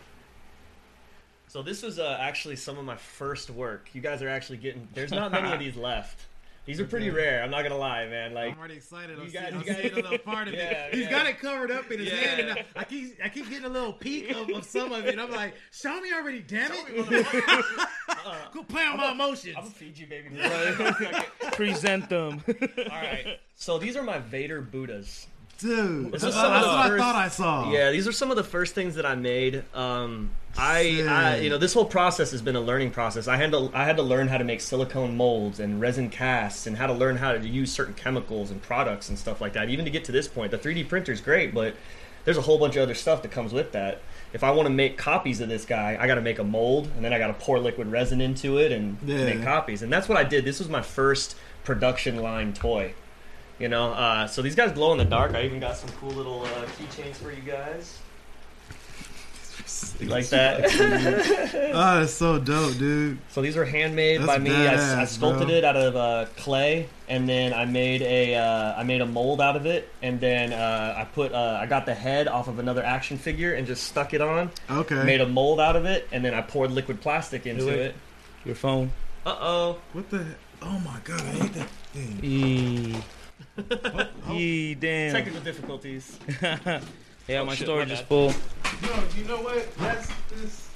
C: So this was uh, actually some of my first work. You guys are actually getting. There's not many of these left. These are pretty rare. I'm not gonna lie, man. Like
B: I'm already excited.
C: you
B: I'm,
C: guys-
B: seeing,
C: you guys-
B: a little part of
C: Yeah,
B: it. He's
C: yeah.
B: got it covered up in his
C: Yeah.
B: hand, and I, I keep I keep getting a little peek of, of some of it. I'm like, show me already, damn
C: Show
B: it!
C: me. Uh,
B: Go play on my emotions.
C: I'm gonna feed you, baby.
A: Present them.
C: All right. So these are my Vader Buddhas.
B: Dude,
C: This
B: that's,
C: is
B: that's
C: the
B: what I thought I saw.
C: Yeah, these are some of the first things that I made. Um, I, I, you know, this whole process has been a learning process. I had to, I had to learn how to make silicone molds and resin casts, and how to learn how to use certain chemicals and products and stuff like that. Even to get to this point, the 3D printer is great, but there's a whole bunch of other stuff that comes with that. If I want to make copies of this guy, I got to make a mold, and then I got to pour liquid resin into it and
B: Yeah.
C: make copies. And that's what I did. This was my first production line toy. You know, uh, so these guys glow in the dark. I even got some cool little uh, keychains for you guys. You like that?
B: Oh, that's so dope, dude.
C: so these are handmade
B: That's
C: by me. I, I sculpted
B: bro.
C: it out of uh, clay, and then I made a uh, I made a mold out of it, and then uh, I put uh, I got the head off of another action figure and just stuck it on.
B: Okay.
C: Made a mold out of it, and then I poured liquid plastic into
A: it.
C: it.
A: Your phone.
C: Uh oh.
B: what the? Oh my god, I hate that thing.
A: Eee. Eee, damn.
C: Technical difficulties.
A: yeah,
C: Oh,
A: my
C: shit,
A: storage
C: my
A: is full.
B: No, you know what? That's this.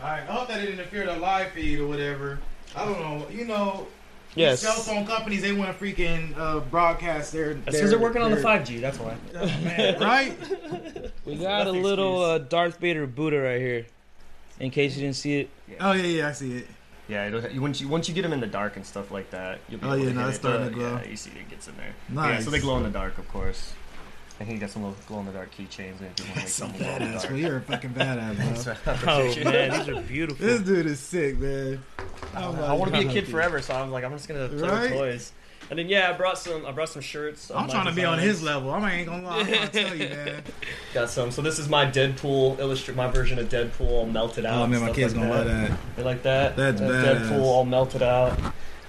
B: Alright, I hope that didn't interfere the live feed or whatever. I don't know. You know, these
A: Yes.
B: cell phone companies they want to freaking uh, broadcast their.
C: That's because they're working on the 5G. That's why.
B: Oh, man, right?
A: We got a little uh. Darth Vader Buddha right here. In case you didn't see it.
B: Oh yeah, yeah, I see it.
C: Yeah, it'll, once you once you get them in the dark and stuff like that, you'll be
B: Oh,
C: able
B: yeah,
C: to
B: no,
C: hit
B: it's
C: it.
B: starting
C: Uh,
B: to glow.
C: Yeah, you see it gets in there.
B: Nice.
C: Yeah, so they glow in the dark, of course. I think you got some little glow in the dark keychains and if you want to make
B: So
C: in the
B: badass,
C: dark.
B: bro. You're a fucking badass, bro.
A: Oh man, these are beautiful.
B: This dude is sick, man. Oh,
C: I want to be a kid forever, so I was like, I'm just gonna play
B: Right?
C: with toys. And then yeah, I brought some. I brought some shirts.
B: I'm
C: my
B: trying to be on his level. I ain't gonna lie. I'm gonna tell you, man.
C: Got some. So this is my Deadpool illustrate. My version of Deadpool all melted out.
B: Oh man, my kids
C: like
B: gonna love that.
C: They like that.
B: That's
C: Uh,
B: badass.
C: Deadpool all melted out.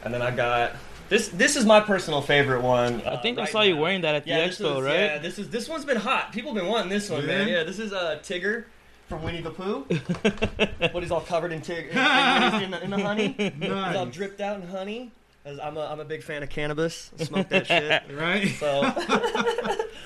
C: And then I got this. This is my personal favorite one.
A: I think
C: uh,
A: I
C: right
A: saw you wearing that at the
C: Yeah, this
A: expo,
C: is,
A: right?
C: Yeah, this is this one's been hot. People have been wanting this one, man.
B: Yeah?
C: Yeah, this is uh, Tigger from Winnie the Pooh. but he's all covered in tig- in, in, in, the, in the honey. He's all dripped out in honey. As I'm a, I'm a big fan of cannabis. Smoke that shit.
B: Right?
C: So,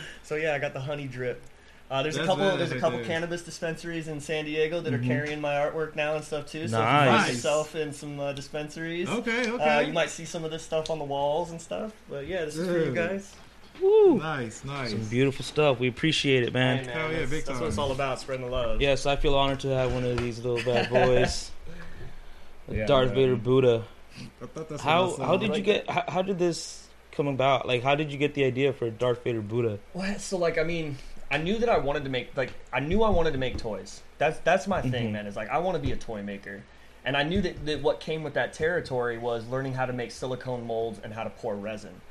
C: so yeah, I got the honey drip. Uh, there's a
B: That's
C: couple. There's a couple
B: there.
C: cannabis dispensaries in San Diego that are carrying my artwork now and stuff too. So if you find yourself in some uh, dispensaries,
B: Okay,
C: uh,
B: okay.
C: you might see some of this stuff on the walls and stuff. But yeah, this is for you guys.
A: Woo.
B: Nice, nice.
A: Some beautiful stuff. We appreciate it, man.
C: Hey, man,
B: Hell yeah,
C: that's,
B: big
C: that's what it's all about, spreading the love.
A: Yes, I feel honored to have one of these little bad boys.
C: Yeah,
A: Darth
C: man.
A: Vader Buddha.
B: I thought that's
A: How how did you get how, how did this come about? Like how did you get the idea for Darth Vader Buddha?
C: What? So like, I mean, I knew that I wanted to make like I knew I wanted to make toys. That's that's my thing,
A: Mhm.
C: man. Is like I want to be a toy maker, and I knew that, that what came with that territory was learning how to make silicone molds and how to pour resin.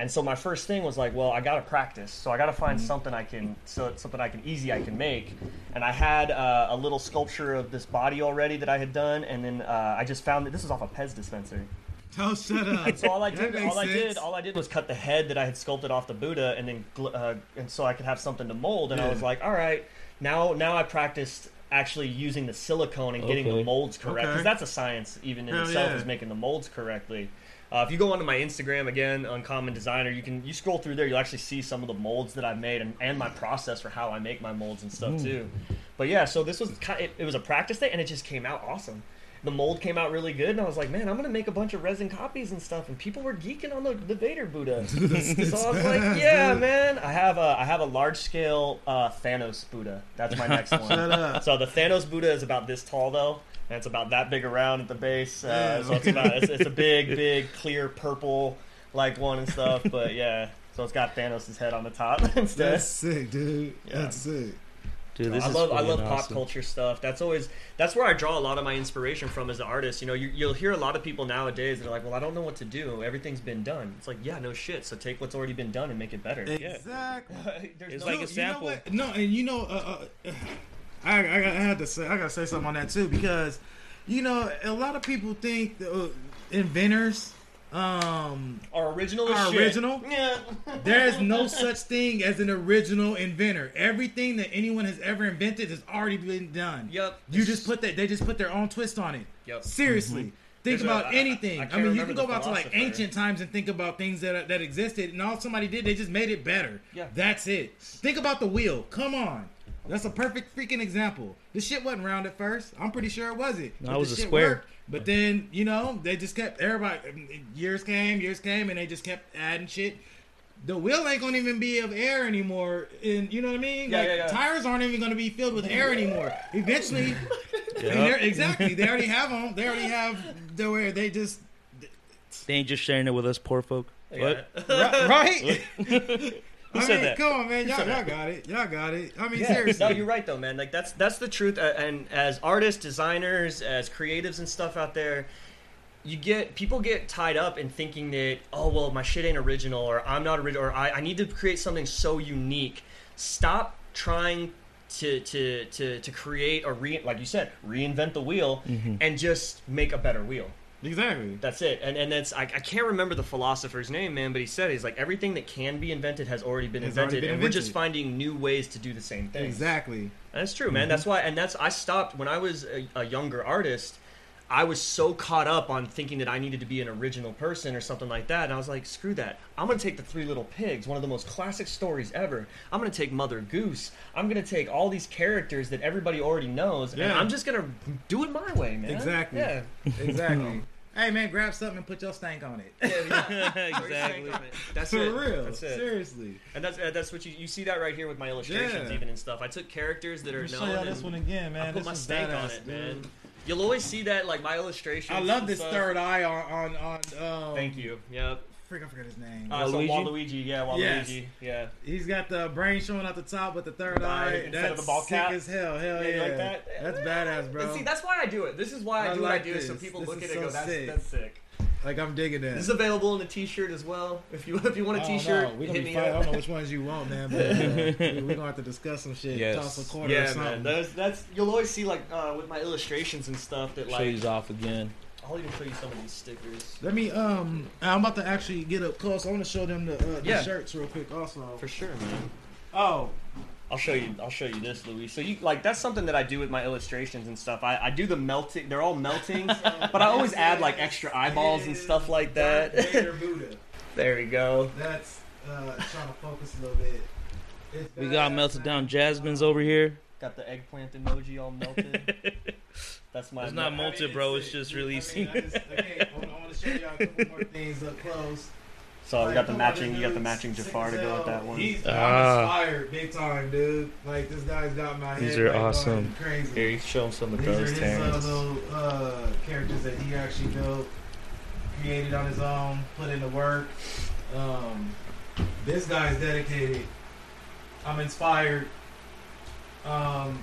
C: And so my first thing was like, well, I gotta practice. So I gotta find
B: Mm-hmm.
C: something I can, so something I can easy I can make. And I had uh, a little sculpture of this body already that I had done, and then uh, I just found that this was off a Pez dispenser.
B: Oh, shut up.
C: So all I
B: That
C: did,
B: makes
C: all I did, all I did was cut the head that I had sculpted off the Buddha, and then gl- uh, and so I could have something to mold. And I was like, all right, now now I practiced actually using the silicone and getting the molds correct because
B: Okay.
C: that's a science even in
B: Hell
C: itself
B: yeah.
C: is making the molds correctly. Uh, if you go onto my Instagram again, Uncommon Designer, you can you scroll through there, you'll actually see some of the molds that I've made and, and my process for how I make my molds and stuff too. But yeah, so this was kind it, it was a practice day, and it just came out awesome. The mold came out really good, and I was like, man, I'm gonna make a bunch of resin copies and stuff. And people were geeking on the, the Vader Buddha. so I was like, yeah, man, I have a I have a large scale uh, Thanos Buddha. That's my next one. So the Thanos Buddha is about this tall though, and it's about that big around at the base. Uh,
B: Yeah,
C: so it's about it's, it's a big, big, clear purple like one and stuff. But yeah, so it's got Thanos' head on the top instead.
B: That's sick, dude.
C: Yeah.
B: That's sick.
A: Dude, this
C: I
A: is
C: love I
A: fucking
C: love pop culture stuff. That's always that's where I draw a lot of my inspiration from as an artist. You know, you, you'll hear a lot of people nowadays that are like, "Well, I don't know what to do. Everything's been done." It's like, yeah, no shit. So take what's already been done and make it better.
B: Exactly.
C: There's
A: It's
C: no-
A: like a
B: You know
A: sample.
B: No, and you know, uh, uh, I, I, I had to say, I gotta say something on that too because, you know, a lot of people think uh, inventors, um,
C: our original is
B: Our
C: shit.
B: original?
C: Yeah.
B: there is no such thing as an original inventor. Everything that anyone has ever invented has already been done.
C: Yep.
B: You just put that. They just put their own twist on it.
C: Yep.
B: Seriously. Think
C: There's
B: about
C: I- I-
B: anything.
C: I
B: I,
C: can't
B: mean, you can go back to like ancient times and think about things that that existed, and all somebody did, they just made it better.
C: Yeah.
B: That's it. Think about the wheel. Come on. That's a perfect freaking example. This shit wasn't round at first. I'm pretty sure it wasn't.
A: No,
B: But
A: it was a square.
B: worked. But then, you know, they just kept everybody. Years came, years came, and they just kept adding shit. The wheel ain't gonna even be of air anymore, and you know what I mean.
C: Yeah,
B: like
C: yeah, yeah.
B: tires aren't even gonna be filled with air anymore. Eventually, and
A: Yep.
B: exactly. They already have them. They already have the where they just
A: They ain't just sharing it with us poor folk.
C: Yeah.
A: What?
B: right. right?
A: Who
B: I
A: said
B: mean,
A: that?
B: come on, man. Y'all, y'all got it. Y'all got it. I mean,
C: Yeah,
B: seriously.
C: no, you're right though, man. Like that's that's the truth. Uh, and as artists, designers, as creatives and stuff out there, you get people get tied up in thinking that oh well, my shit ain't original, or I'm not original, or I, I need to create something so unique. Stop trying to to to to create or re like you said, reinvent the wheel, and just make a better wheel.
B: Exactly.
C: That's it. And and that's I, I can't remember the philosopher's name, man, but he said he's like everything that can be invented has already been invented,
B: already been
C: and we're just
B: invented.
C: finding new ways to do the same thing.
B: Exactly.
C: That's true, man. Mm-hmm. That's why, and that's I stopped when I was a, a younger artist. I was so caught up on thinking that I needed to be an original person or something like that, and I was like, "Screw that! I'm gonna take the Three Little Pigs, one of the most classic stories ever. I'm gonna take Mother Goose. I'm gonna take all these characters that everybody already knows, and
B: Yeah.
C: I'm just gonna do it my way, man.
B: Exactly.
C: Yeah.
B: Exactly. hey, man, grab something and put your stank on it.
A: yeah exactly.
C: That's
B: For
C: it.
B: real.
C: That's it.
B: Seriously.
C: And that's uh, that's what you you see that right here with my illustrations,
B: Yeah.
C: even and stuff. I took characters that are
B: Let
C: known.
B: show y'all this one again, man.
C: I put
B: this
C: my
B: is
C: stank on it,
B: dude.
C: man. You'll always see that, like my illustrations.
B: I love this
C: stuff.
B: third eye on on on. Um,
C: Thank you. Yep.
B: Freak, I forgot his name.
C: Uh, so
A: Waluigi?
C: Waluigi, yeah,
B: Yes.
C: Waluigi, yeah.
B: He's got the brain showing out the top with the third
C: Eye
B: eye.
C: instead
B: That's
C: of the ball
B: sick
C: cap.
B: as hell. Hell
C: Yeah,
B: yeah.
C: you like that?
B: That's badass, bro.
C: And see, that's why I do it. This is why I,
B: I
C: do
B: like
C: what I do,
B: this.
C: so people
B: This
C: look at it and go, "That's
B: sick.
C: that's sick."
B: like I'm digging that.
C: This is available in a T-shirt as well. If you if you want a
B: I don't
C: T-shirt.
B: We
C: hit me
B: fighting. I don't know which ones you want, man. But uh, we- we're gonna have to discuss some shit.
A: Yes.
B: Toss a quarter or
C: Yeah,
B: something.
C: man. That's that's you'll always see like uh, with my illustrations and stuff that
A: Show
C: like
A: you off again.
C: I'll even show you some of these stickers
B: Let me. Um, I'm about to actually get up close. I want to show them the, uh, the
C: Yeah.
B: shirts real quick, also.
C: for sure, man.
B: Oh,
C: I'll show you. I'll show you this, Louis. So you like that's something that I do with my illustrations and stuff. I, I do the melting. They're all melting, but I always add like extra eyeballs and stuff like that. There we go.
B: That's uh, trying to focus a little bit. It's
A: We got melted down jasmines over here.
C: Got the eggplant emoji all melted. That's my.
A: It's not
B: I
A: molted, bro.
B: it's
A: It's just
B: sick. I mean,
A: releasing.
B: I just- okay, I want to show y'all a couple more things up close.
C: so we got the matching. You got the matching Jafar to go with that one.
B: He's
A: Ah.
B: Inspired big time, dude. Like this guy's got my head.
A: These are awesome.
B: Crazy.
C: Here, you show him some of
B: These are
C: those
B: his uh,
C: Terrance.
B: little uh, characters that he actually built, created on his own, put into work. Um, this guy's dedicated. I'm inspired. Um,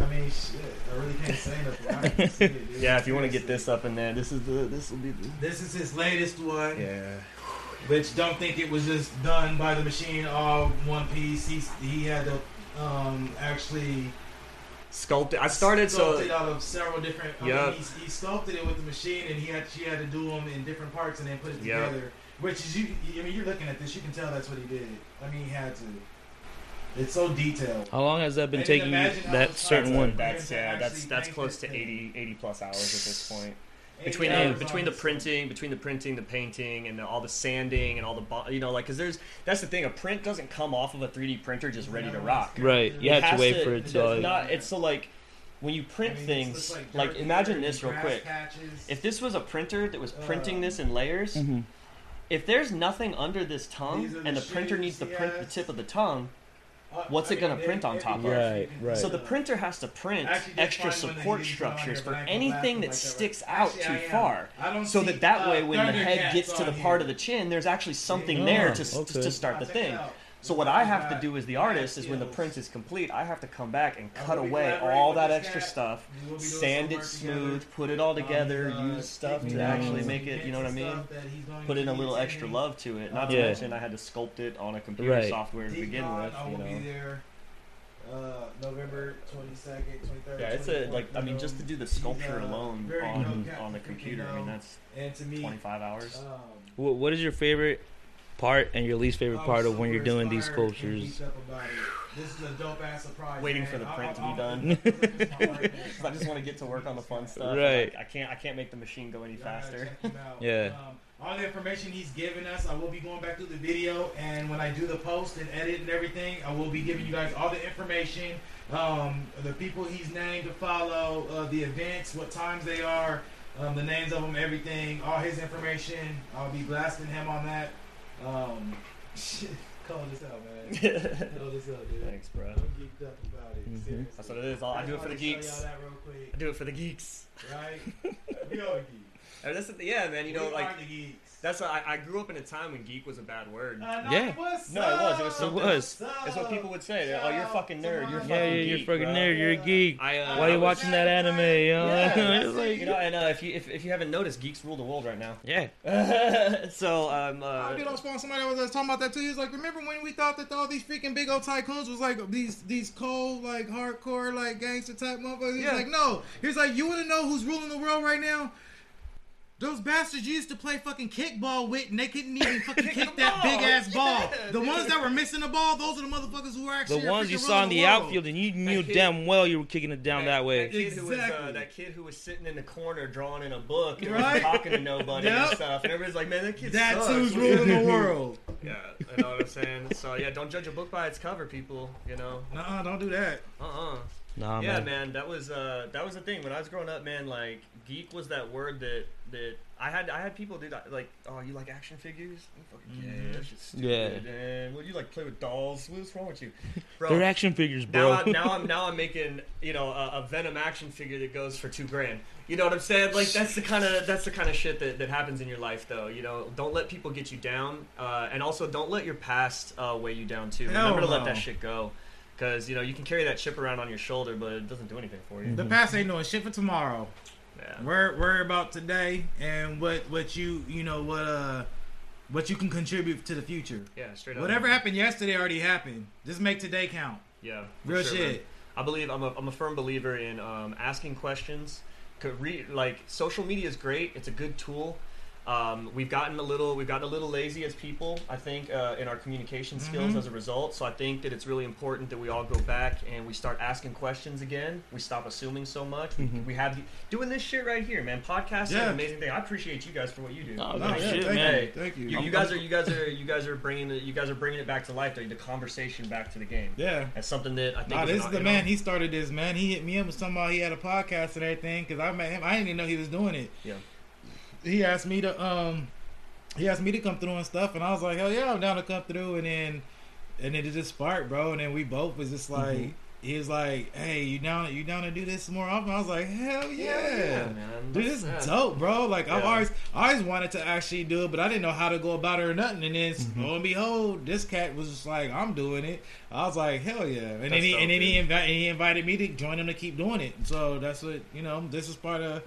B: I mean, shit. I really can't say nothing. I can see it.
C: Yeah, if you want to get this up in there, this is the. This will be the.
B: This is his latest one.
C: Yeah.
B: which don't think it was just done by the machine all one piece. He he had to um, actually
C: Sculpted. I started so.
B: sculpted out of several different. I
C: Yep.
B: mean, he, he sculpted it with the machine, and he had she had to do them in different parts and then put it
C: Yep.
B: together. Which is you. I mean, you're looking at this, you can tell that's what he did. I mean, he had to. It's so detailed.
A: How long has that been taking you? That certain one.
C: That's yeah. That's that's close to
B: thing.
C: 80, 80 plus hours at this point. Between
B: hours
C: the, between the printing, between the printing, the painting, and the, all the sanding and all the bo- you know like because there's that's the thing. A print doesn't come off of a 3D printer just ready to rock.
A: Right. You
C: It
A: have to
C: has
A: wait for it to.
C: does
A: like-
C: not. It's so like when you
B: I
C: print
B: mean,
C: things.
B: this looks
C: Like, imagine this real quick.
B: patches.
C: If this was a printer that was printing
B: Uh,
C: this in layers,
A: Mhm.
C: if there's nothing under this tongue
B: These
C: and
B: the
C: the printer needs to print the tip of the tongue,
B: Uh,
C: what's it gonna print on top of?
A: Right, right.
C: so the printer has to print
B: Actually,
C: extra
B: find one that
C: support structures for
B: but I ain't gonna
C: anything that
B: like that,
C: sticks
B: right?
C: out
B: Actually,
C: too far. So that that
B: uh,
C: way, when the head gets to the part
B: here.
C: of the chin, there's actually something
B: Yeah.
C: there to, to,
A: okay.
C: to start the
B: Check it
C: thing.
B: Out.
C: So what I have to do as the artist is when the print is complete, I have to come back and cut away all that extra stuff,
B: We will be doing
C: sand it smooth, put it all together,
B: uh,
C: use stuff to actually make it, you know what I mean?
B: stuff that he's going
C: Put in a little extra love to it. Not to
A: Yeah.
C: mention I had to sculpt it on a computer
A: Right.
C: software to
B: Deep
C: begin
B: Dawn,
C: with,
B: I
C: you
B: will be
C: know.
B: there. Uh, November twenty second, twenty third.
C: Yeah, it's a like I mean just to do the sculpture alone on on the computer, I mean that's
B: and to me,
C: 25 hours.
B: um,
A: Wh- What is your favorite part and your least favorite part of when you're doing these sculptures?
B: geeked up about it. This is a dope ass surprise.
C: Waiting
B: man.
C: for the
B: I'll-
C: print to be done.
B: I'll put this on right
C: I just want to get to work on the fun stuff.
A: Right.
C: like, I can't I can't make the machine go any faster.
B: check him out.
A: Yeah.
B: Um, all the information he's given us, I will be going back through the video, and when I do the post and edit and everything, I will be giving you guys all the information, um, the people he's named to follow, uh, the events, what times they are, um, the names of them, everything, all his information. I'll be blasting him on that. Um, call this out, man. Call this out, dude.
C: Thanks, bro.
B: I'm geeked up about it.
A: Mhm.
B: seriously.
C: That's what it is. I'll, I do it for the geeks.
B: y'all that real quick,
C: I do it for the geeks.
B: right? we are geeks.
C: And that's the, yeah, man. You know,
B: we
C: like
B: are the geeks.
C: That's what I, I grew up in a time when geek was a bad word.
B: Uh,
A: Yeah.
B: it was.
C: No, it was. It was
A: It
C: something-
A: was.
C: That's what people would say. They're, oh, you're a fucking nerd. You're a fucking
A: Yeah, yeah, you're
C: geek,
A: fucking
C: bro."
A: nerd. You're a geek.
C: I, uh,
A: Why
C: I
A: you
C: was-
A: watching that anime? You know?
C: Yeah,
A: It's like,
C: You know, and uh, if you if, if you haven't noticed, geeks rule the world right now.
A: yeah.
C: so um, uh,
B: I did on Spawn. Somebody was talking about that too. He was like, "Remember when we thought that all these freaking big old tycoons was like these these cold, like hardcore, like gangster type motherfuckers?" He's
C: Yeah.
B: like, "No." He's like, "You want to know who's ruling the world right now?" Those bastards you used to play fucking kickball with, and they couldn't even fucking kick that big ass ball.
C: Yeah,
B: the
C: dude.
B: ones that were missing the ball, those are the motherfuckers who were
A: The
B: actually
A: ones you saw in
B: ruling
A: the outfield, and you knew
C: kid-
A: damn well you were kicking it down that way.
C: That kid, who was, uh,
B: Exactly.
C: that kid who was sitting in the corner drawing in a book and
B: Right?
C: was talking to nobody
B: Yep.
C: and stuff, and everybody's like, "Man, that kid
B: That's
C: sucks."
B: who's
C: What are
B: ruling the world.
C: Yeah, you know what I'm saying. So yeah, don't judge a book by its cover, people. You know.
B: Nuh-uh, don't do that.
C: Uh uh
A: Nah,
C: yeah,
A: man.
C: man. that was uh, that was the thing when I was growing up, man. Like, geek was that word that that I had. I had people do that, like, oh, you like action figures? You fucking gay.
B: Mhm.
C: That's just stupid.
A: Yeah.
C: And what you like play with dolls? What's wrong with you, bro?
A: They're action figures,
C: now,
A: bro.
C: I'm, now I'm now I'm making you know a, a Venom action figure that goes for two grand. You know what I'm saying? Like that's the kind of that's the kind of shit that, that happens in your life, though. You know, don't let people get you down, uh, and also don't let your past uh, weigh you down too.
B: Hell
C: Remember to let that shit go, because you know you can carry that chip around on your shoulder, but it doesn't do anything for you.
B: The past ain't doing shit for tomorrow.
C: Yeah.
B: Worry, worry about today and what what you you know what uh what you can contribute to the future.
C: Yeah, straight up.
B: Whatever happened yesterday already happened. Just make today count.
C: Yeah,
B: Real
C: sure,
B: shit.
C: man. I believe I'm a, I'm a firm believer in um, asking questions. Could re- like social media is great. It's a good tool. Um, we've gotten a little we've gotten a little lazy as people. I think uh, in our communication skills
B: Mhm.
C: as a result. So I think that it's really important that we all go back and we start asking questions again. We stop assuming so much. We,
A: Mhm.
C: we have the, doing this shit right here, man. Podcasting, is
B: Yeah.
C: an amazing thing. I appreciate you guys for what you do.
A: Oh,
B: No, yeah,
A: shit,
B: thank
A: man.
B: you, thank you.
C: You, you guys are you guys are you guys are bringing it you guys are bringing it back to life though the conversation back to the game
B: yeah.
C: that's something that I think
B: Nah,
C: is
B: this is the
C: you know,
B: man. He started this man. He hit me up with about he had a podcast and everything because I met him. I didn't even know he was doing it.
C: Yeah.
B: He asked me to um, he asked me to come through and stuff, and I was like, hell yeah, I'm down to come through. And then, and then it just sparked, bro. And then we both was just like,
C: Mm-hmm.
B: he was like, hey, you down? You down to do this more often? I was like, hell yeah.
C: man.
B: Dude, this is dope, bro. Like I've always, I always wanted to actually do it, but I didn't know how to go about it or nothing. And then
C: Mm-hmm.
B: lo and behold, this cat was just like, I'm doing it. I was like, hell yeah. And then he,
C: dope,
B: and then he, he invited me to join him to keep doing it. So that's what you know. This is part of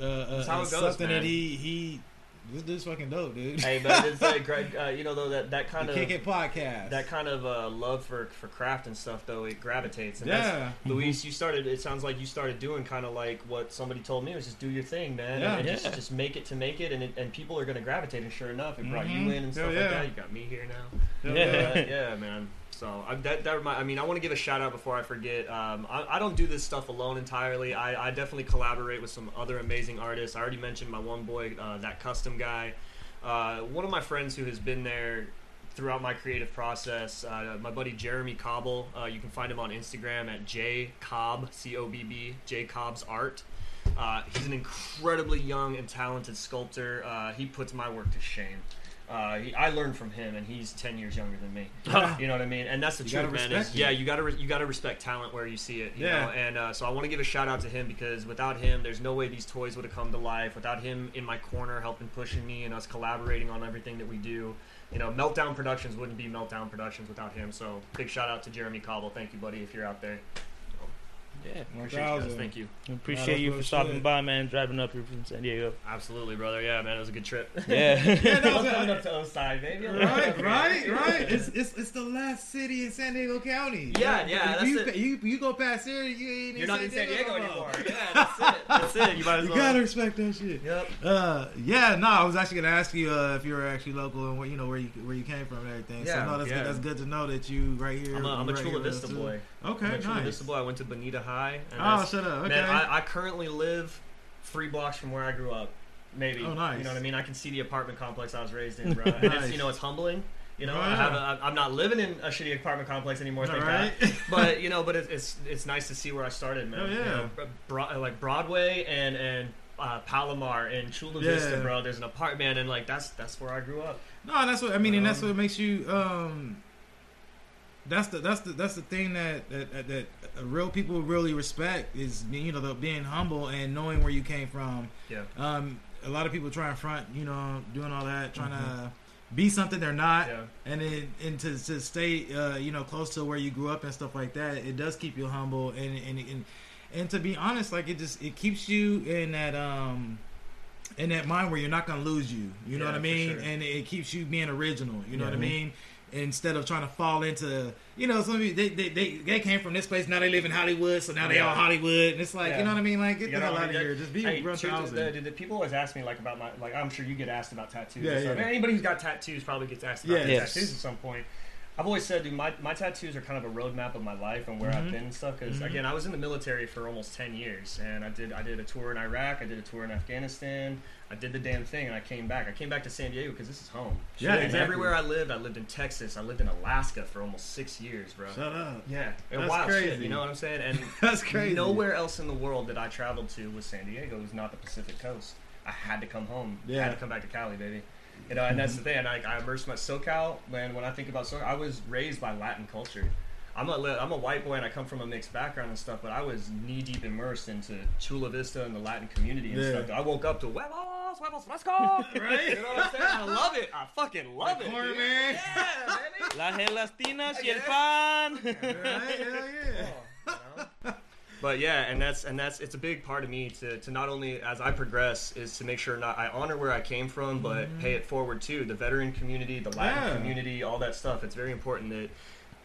B: uh, uh,
C: That's how it goes,
B: something
C: man.
B: that he he This dude's fucking dope, dude.
C: Hey, but it's like, Greg, uh, you know, though that that kind
B: the
C: of
B: Kick It podcast.
C: that kind of uh, love for for craft and stuff, though it gravitates. And
B: Yeah.
C: that's, Luis, you started. It sounds like you started doing kind of like what somebody told me was just do your thing, man.
B: Yeah.
C: and
A: Yeah.
C: Just, just make it to make it, and it, and people are gonna gravitate. And sure enough, it brought
B: Mhm.
C: you in and stuff
B: Hell
C: like that. You got me here now.
B: Hell
A: Yeah.
C: Yeah, man. So I, that that remind, I mean, I want to give a shout out before I forget. Um, I, I don't do this stuff alone entirely. I, I definitely collaborate with some other amazing artists. I already mentioned my one boy, uh, that custom guy. Uh, one of my friends who has been there throughout my creative process, uh, my buddy Jeremy Cobble. Uh, you can find him on Instagram at J Cobb C O B B J Cobb's Art. Uh, he's an incredibly young and talented sculptor. Uh, he puts my work to shame. Uh, he, I learned from him, and he's ten years younger than me. You know what I mean? And that's the
B: You
C: truth, man. Is, yeah, you gotta re- you gotta respect talent where you see it. You
B: Yeah.
C: Know? And uh, so I want to give a shout out to him because without him, there's no way these toys would have come to life. Without him in my corner, helping pushing me, and us collaborating on everything that we do. You know, Meltdown Productions wouldn't be Meltdown Productions without him. So big shout out to Jeremy Cobble. Thank you, buddy, if you're out there.
A: Yeah.
C: Appreciate you guys. Thank you.
A: Appreciate you for stopping
B: shit.
A: by, man. Driving up here from San Diego.
C: Absolutely, brother. Yeah, man, it was a good trip.
A: Yeah.
B: Yeah, no,
C: Love
B: but-
C: coming up to Oside, baby.
B: Right, right, right. It's, it's it's the last city in San Diego County.
C: Yeah, yeah,
B: If
C: that's
B: you,
C: it.
B: You you go past here, you ain't
C: You're not in San Diego
B: no more.
C: anymore. Yeah, that's it. That's it. You might as
B: You
C: well.
B: gotta respect that shit.
C: Yep.
B: Uh, yeah, no, I was actually gonna ask you uh, if you were actually local and where you know where you where you came from and everything.
C: Yeah,
B: so no, that's
C: yeah.
B: good. That's good to know that you right here.
C: I'm a, I'm a
B: right
C: Chula
B: here with us,
C: Vista boy.
B: Okay,
C: Chula
B: nice.
C: Vista. I went to Bonita High. And
B: Oh, shut up. Okay.
C: Man, I, I currently live three blocks from where I grew up. Maybe.
B: Oh, nice.
C: You know what I mean? I can see the apartment complex I was raised in, bro. And it's,
B: Nice.
C: you know, it's humbling. You know,
B: Oh,
C: I have a, I'm not living in a shitty apartment complex anymore, thank
B: right.
C: God. But you know, but it, it's it's nice to see where I started, man.
B: Oh,
C: You
B: yeah.
C: know, Bro- like Broadway and and uh, Palomar and Chula Vista,
B: Yeah.
C: bro. There's an apartment, and like that's that's where I grew up.
B: No, that's what I mean, and that's
C: Um,
B: what makes you. Um, that's the that's the that's the thing that that, that, real people really respect is you know the being humble and knowing where you came from.
C: Yeah.
B: Um, a lot of people try and front, you know, doing all that, trying to be something they're not,
C: Yeah.
B: and then and to, to stay, uh, you know, close to where you grew up and stuff like that. It does keep you humble, and and and, and to be honest, like it just it keeps you in that um in that mind where you're not gonna lose you. You know
C: Yeah,
B: what I mean?
C: sure.
B: And it keeps you being original. You know
C: Yeah.
B: what I mean? Instead of trying to fall into, you know, some of you, they, they they they came from this place, now they live in Hollywood, so now they
C: Yeah.
B: all Hollywood, and it's like,
C: Yeah.
B: you know what I mean? Like, get
C: You
B: the hell out of here, just be
C: Hey,
B: one
C: truth is, the, the people always ask me like about my like I'm sure you get asked about tattoos.
B: Yeah, yeah.
C: Anybody who's got tattoos probably gets asked about
B: Yeah.
A: Yes.
C: tattoos at some point. I've always said, dude, my, my tattoos are kind of a roadmap of my life and where
B: Mhm.
C: I've been and stuff. Because
B: Mhm.
C: again, I was in the military for almost ten years, and I did I did a tour in Iraq, I did a tour in Afghanistan, I did the damn thing, and I came back. I came back to San Diego because this is home.
B: Yeah,
C: and
B: exactly.
C: everywhere I lived, I lived in Texas, I lived in Alaska for almost six years, bro.
B: Shut up.
C: yeah, and
B: That's
C: wild shit.
B: crazy.
C: You know what I'm saying? And
B: That's crazy.
C: Nowhere else in the world that I traveled to was San Diego. It was not the Pacific Coast. I had to come home. I
B: Yeah.
C: had to come back to Cali, baby. You know, and that's the thing. And I, I immersed my SoCal. Man, when I think about SoCal, I was raised by Latin culture. I'm a li- I'm a white boy and I come from a mixed background and stuff, but I was knee deep immersed into Chula Vista and the Latin community and
B: Yeah.
C: stuff. I woke up to huevos, huevos, let's go.
B: Right?
C: You know what I'm saying? I love it. I fucking love it.
B: corn, man.
C: Yeah, baby.
A: Las gelatinas y el pan.
B: Right? Hell yeah.
C: you know? But yeah, and that's and that's it's a big part of me to, to not only as I progress is to make sure not I honor where I came from, but mm-hmm. pay it forward too. The veteran community, the Latin
B: Yeah.
C: community, all that stuff. It's very important that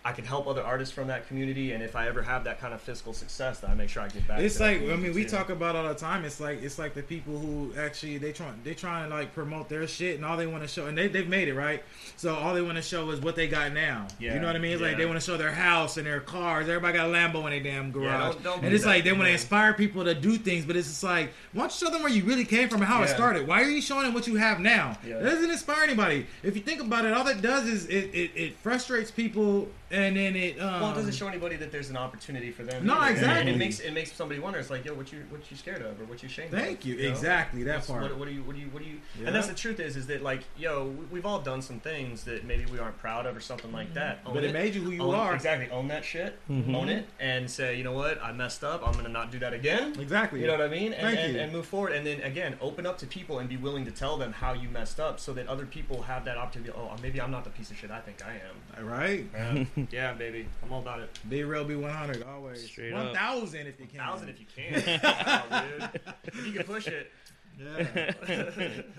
C: I can help other artists from that community, and if I ever have that kind of fiscal success, that I make sure I get back.
B: It's
C: to
B: like I mean we
C: too.
B: talk about all the time. It's like it's like the people who actually they try they try and like promote their shit and all they want to show and they they've made it right. So all they want to show is what they got now.
C: Yeah,
B: you know what I mean? It's like they want to show their house and their cars. Everybody got a Lambo in their damn garage.
C: Yeah, don't- don't
B: and it's
C: that,
B: like they want to inspire people to do things, but it's just like why don't you show them where you really came from and how it started? Why are you showing them what you have now?
C: Yeah.
B: That doesn't inspire anybody. If you think about it, all that does is it, it, it frustrates people and then it um,
C: Well, it doesn't show anybody that there's an opportunity for them.
B: No,
C: either.
B: Exactly.
C: And it makes it makes somebody wonder. It's like, yo, what you what you scared of, or what you ashamed of?
B: Thank you.
C: know?
B: Exactly that
C: What's-
B: part.
C: What, what do you what do you what do you?
B: Yeah.
C: And that's the truth is is that like yo, we- we've all done some things that maybe we aren't proud of or something like that. Own
B: But it made you who you
C: Own-
B: are.
C: Exactly. Own that shit.
A: Mhm.
C: Own it and say, you know what, I messed up. I'm gonna not do that again.
B: Exactly.
C: You know what I mean? And,
B: Thank
C: and,
B: you.
C: and move forward. And then again, open up to people and be willing to tell them how you messed up, so that other people have that opportunity. Oh, maybe I'm not the piece of shit I think I am.
B: All right.
C: Yeah, yeah baby, I'm all about it.
B: Be real, be 100 always.
A: Straight up.
B: 1,000 if you can.
C: Thousand if you can. Oh, dude. If you can push it.
B: Yeah.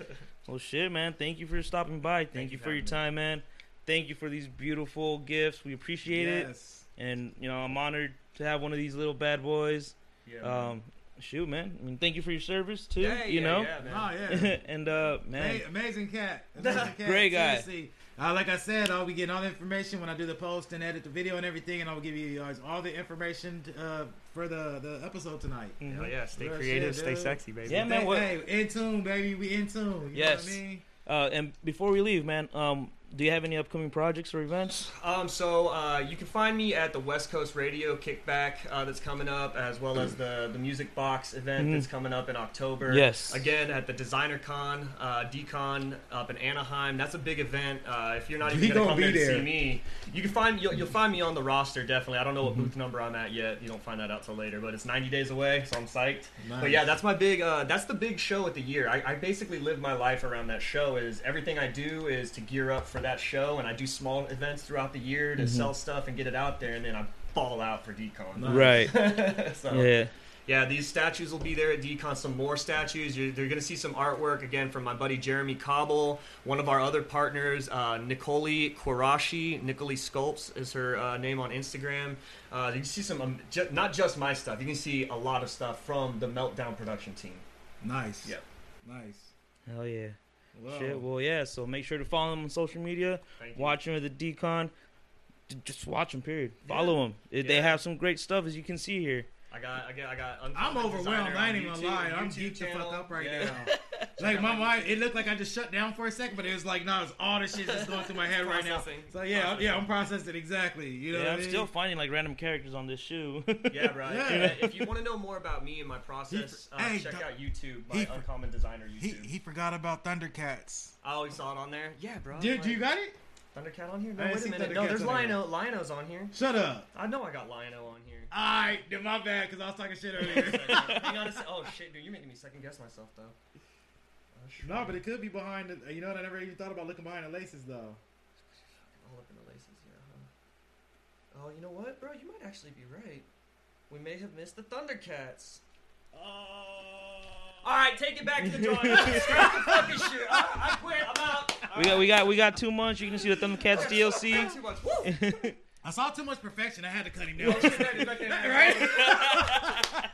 A: Well, shit, man. Thank you for stopping by. Thank,
C: Thank
A: you
C: you
A: for
C: for
A: your
C: having me.
A: time, man. Thank you for these beautiful gifts. We appreciate it. And you know, I'm honored to have one of these little bad boys.
C: Yeah, man.
A: Um, shoot, man. I mean, thank you for your service too.
C: yeah,
A: you
C: yeah,
A: know.
C: yeah, man.
B: Oh yeah.
A: and uh, man,
B: Ama- amazing cat. Amazing cat.
A: Great guy.
B: Seriously. Uh, like I said, I'll be getting all the information when I do the post and edit the video and everything, and I'll give you guys all the information to, uh, for the, the episode tonight.
A: Mhm.
C: Hell yeah, stay
B: Real
C: creative,
B: shit,
C: stay sexy, baby.
A: Yeah, man,
B: Hey,
A: what-
B: hey, in tune, baby. We in tune. You
A: Yes.
B: Know what I mean?
A: Uh, and before we leave, man, um, do you have any upcoming projects or events?
C: Um, so uh, you can find me at the West Coast Radio Kickback uh, that's coming up, as well as the the Music Box event
A: Mhm.
C: that's coming up in October.
A: Yes.
C: Again at the Designer Con, uh, DCon up in Anaheim. That's a big event. Uh, if you're not even gonna
B: gonna
C: come there
B: be
C: to see me, you can find you'll, you'll find me on the roster definitely. I don't know what
B: Mm-hmm.
C: booth number I'm at yet. You don't find that out till later, but it's 90 days away, so I'm psyched.
B: Nice.
C: But yeah, that's my big. Uh, that's the big show of the year. I, I basically live my life around that show. Is everything I do is to gear up for that show, and I do small events throughout the year to sell stuff and get it out there, and then I ball out for
B: DCon.
A: Right.
C: so,
A: yeah.
C: yeah, these statues will be there at DCon. Some more statues. You're, they're going to see some artwork again from my buddy Jeremy Cobble. One of our other partners, uh, Nicole Quarashi. Nicole Sculpts is her uh, name on Instagram. Uh, you can see some, um, ju- not just my stuff. You can see a lot of stuff from the Meltdown production team.
B: Nice.
C: Yep.
B: Nice.
A: Hell yeah.
B: Wow.
A: Shit. Well, yeah. So make sure to follow them on social media. Watch them at the DCon. Just watch them. Period. Follow them. They
C: Yeah.
A: have some great stuff, as you can see here.
C: I got, I got, I got.
B: I'm overwhelmed. I ain't even
C: YouTube-
B: gonna lie. I'm
C: YouTube
B: geeked the fuck up right
C: Yeah.
B: now. like my mind, it looked like I just shut down for a second, but it was like, no, it's all the shit that's going through my head right now. So yeah, I'm- yeah, I'm processing exactly. You know,
A: yeah,
B: what I
A: I'm
B: mean?
A: still finding like random characters on this shoe.
C: Yeah, bro.
B: Yeah.
C: If you want to know more about me and my process,
B: He-
C: uh,
B: hey,
C: check
B: Doc-
C: out YouTube, my
B: he-
C: Uncommon Designer
B: He
C: YouTube.
B: he forgot about Thundercats.
C: I always saw it on there. Yeah, bro.
B: Dude,
C: like-
B: do you got it?
C: Thundercat on here? No,
B: I
C: wait a minute. No, there's
B: on.
C: Lion-O. Lion-O's on here.
B: Shut up.
C: I know I got Lion-O on here.
B: Alright, then my bad, because I was talking shit earlier.
C: Hang on a sec. Oh shit, dude, you're making me second guess myself though. Oh,
B: no, but it could be behind the. You know what? I never even thought about looking behind the laces, though.
C: All up in the laces here, huh? Oh, you know what, bro? You might actually be right. We may have missed the Thundercats. Oh. All right, take it back to the drawing board. Scrap the fucking shit. All right, I quit. I'm out. All
A: we got
C: right.
A: we got we got two months. You can see the Thundercats DLC.
C: Too much. Woo.
B: I saw too much perfection. I had to cut him
C: Oh,
B: down.
C: shit, that is back there.
B: right?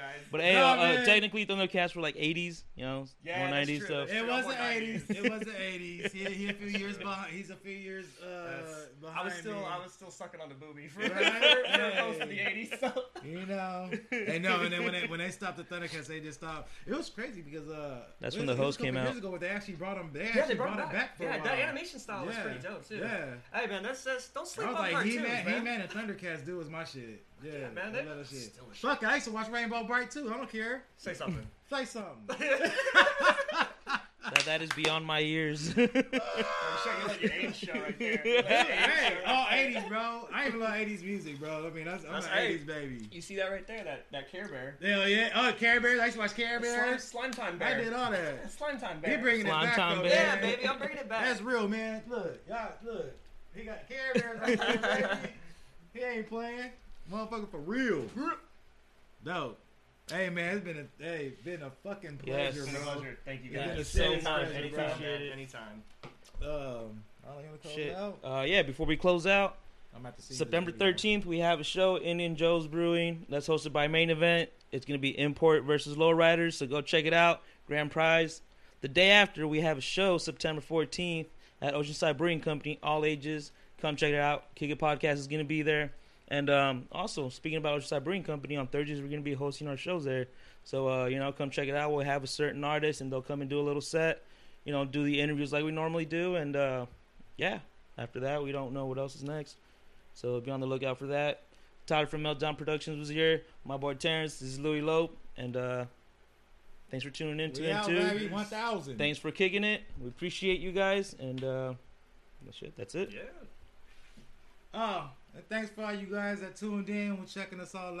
C: All right, guys.
A: But hey,
B: No,
A: uh, uh,
B: man.
A: technically Thundercats were like 80s, you know,
C: Yeah,
A: more 90s stuff.
B: It was the
C: Oh my God.
B: '80s. It was the '80s. He, he a few years behind. He's a few years uh, behind.
C: I was still,
B: me.
C: I was still sucking on the booby for,
B: Right?
C: for most of the '80s. So.
B: You know, and no, and then when they when they stopped the Thundercats, they just stopped. It was crazy because uh,
A: That's
B: it
A: when
B: was-
A: the
B: it was
A: host
B: a couple
A: came
B: years ago, where they actually brought them. They
C: Yeah, they brought,
B: brought
C: it
B: it back for
C: yeah,
B: a while.
C: that animation style was pretty dope too.
B: Yeah.
C: Hey man, that's, that's don't sleep
B: I was
C: on
B: like,
C: cartoons,
B: He Man,
C: man.
B: He Man, and Thundercats do was my shit. Yeah,
C: Yeah, man,
B: I
C: they-
B: love that shit.
C: still a shit.
B: Fuck, I used to watch Rainbow Brite too. I don't care.
C: Say something.
B: Say something.
A: That, that is beyond my years.
C: I'm sure you like your age show right there. You like
B: hey,
C: show
B: all
C: right there.
B: '80s, bro. I even love '80s music, bro. I mean, that's, I'm
C: That's-
B: an
C: hey.
B: '80s baby.
C: You see that right there? That that Care Bear.
B: Hell yeah! Oh, Care Bears. I used to watch Care
C: Slime,
B: Bears.
C: slime time Bear.
B: I
C: bear.
B: did all that.
C: Slime time Bear.
B: He
C: bear.
B: bringing it back
A: time
B: though,
A: bear.
C: yeah, baby, I'm bringing it back.
B: That's real, man. Look, y'all, look. He got Care Bears right there. He ain't playing, motherfucker, for real. Dope. Hey man, it's been a hey, been a fucking
A: Yes.
B: pleasure,
C: It's been a
B: bro.
C: pleasure. Thank you
B: It's been
C: guys.
B: a serious
C: anytime,
B: pleasure,
C: anytime,
B: bro.
C: man, anytime.
B: Um, I don't gonna close
A: Shit.
B: out.
A: Uh, yeah, before we close out,
B: I'm about to see
A: September
B: this video.
A: 13th, we have a show, Indian Joe's Brewing. That's hosted by Main Event. It's going to be Import versus Lowriders, so go check it out. Grand prize. The day after, we have a show, September 14th, at Oceanside Brewing Company, all ages. Come check it out. Kick It Podcast is going to be there. And um, also, speaking about Oceanside Brewing Company, on Thursdays, we're going to be hosting our shows there. So, uh, you know, come check it out. We'll have a certain artist, and they'll come and do a little set, you know, do the interviews like we normally do. And, uh, yeah, after that, we don't know what else is next. So be on the lookout for that. Tyler from Meltdown Productions was here. My boy Terrance. This is Louis Lope. And uh, thanks for tuning in to
B: We
A: him too.
B: baby. One thousand.
A: Thanks for kicking it. We appreciate you guys. And uh, well, shit, that's it.
C: Yeah.
B: Oh, and thanks for all you guys that tuned in. We're checking us all out.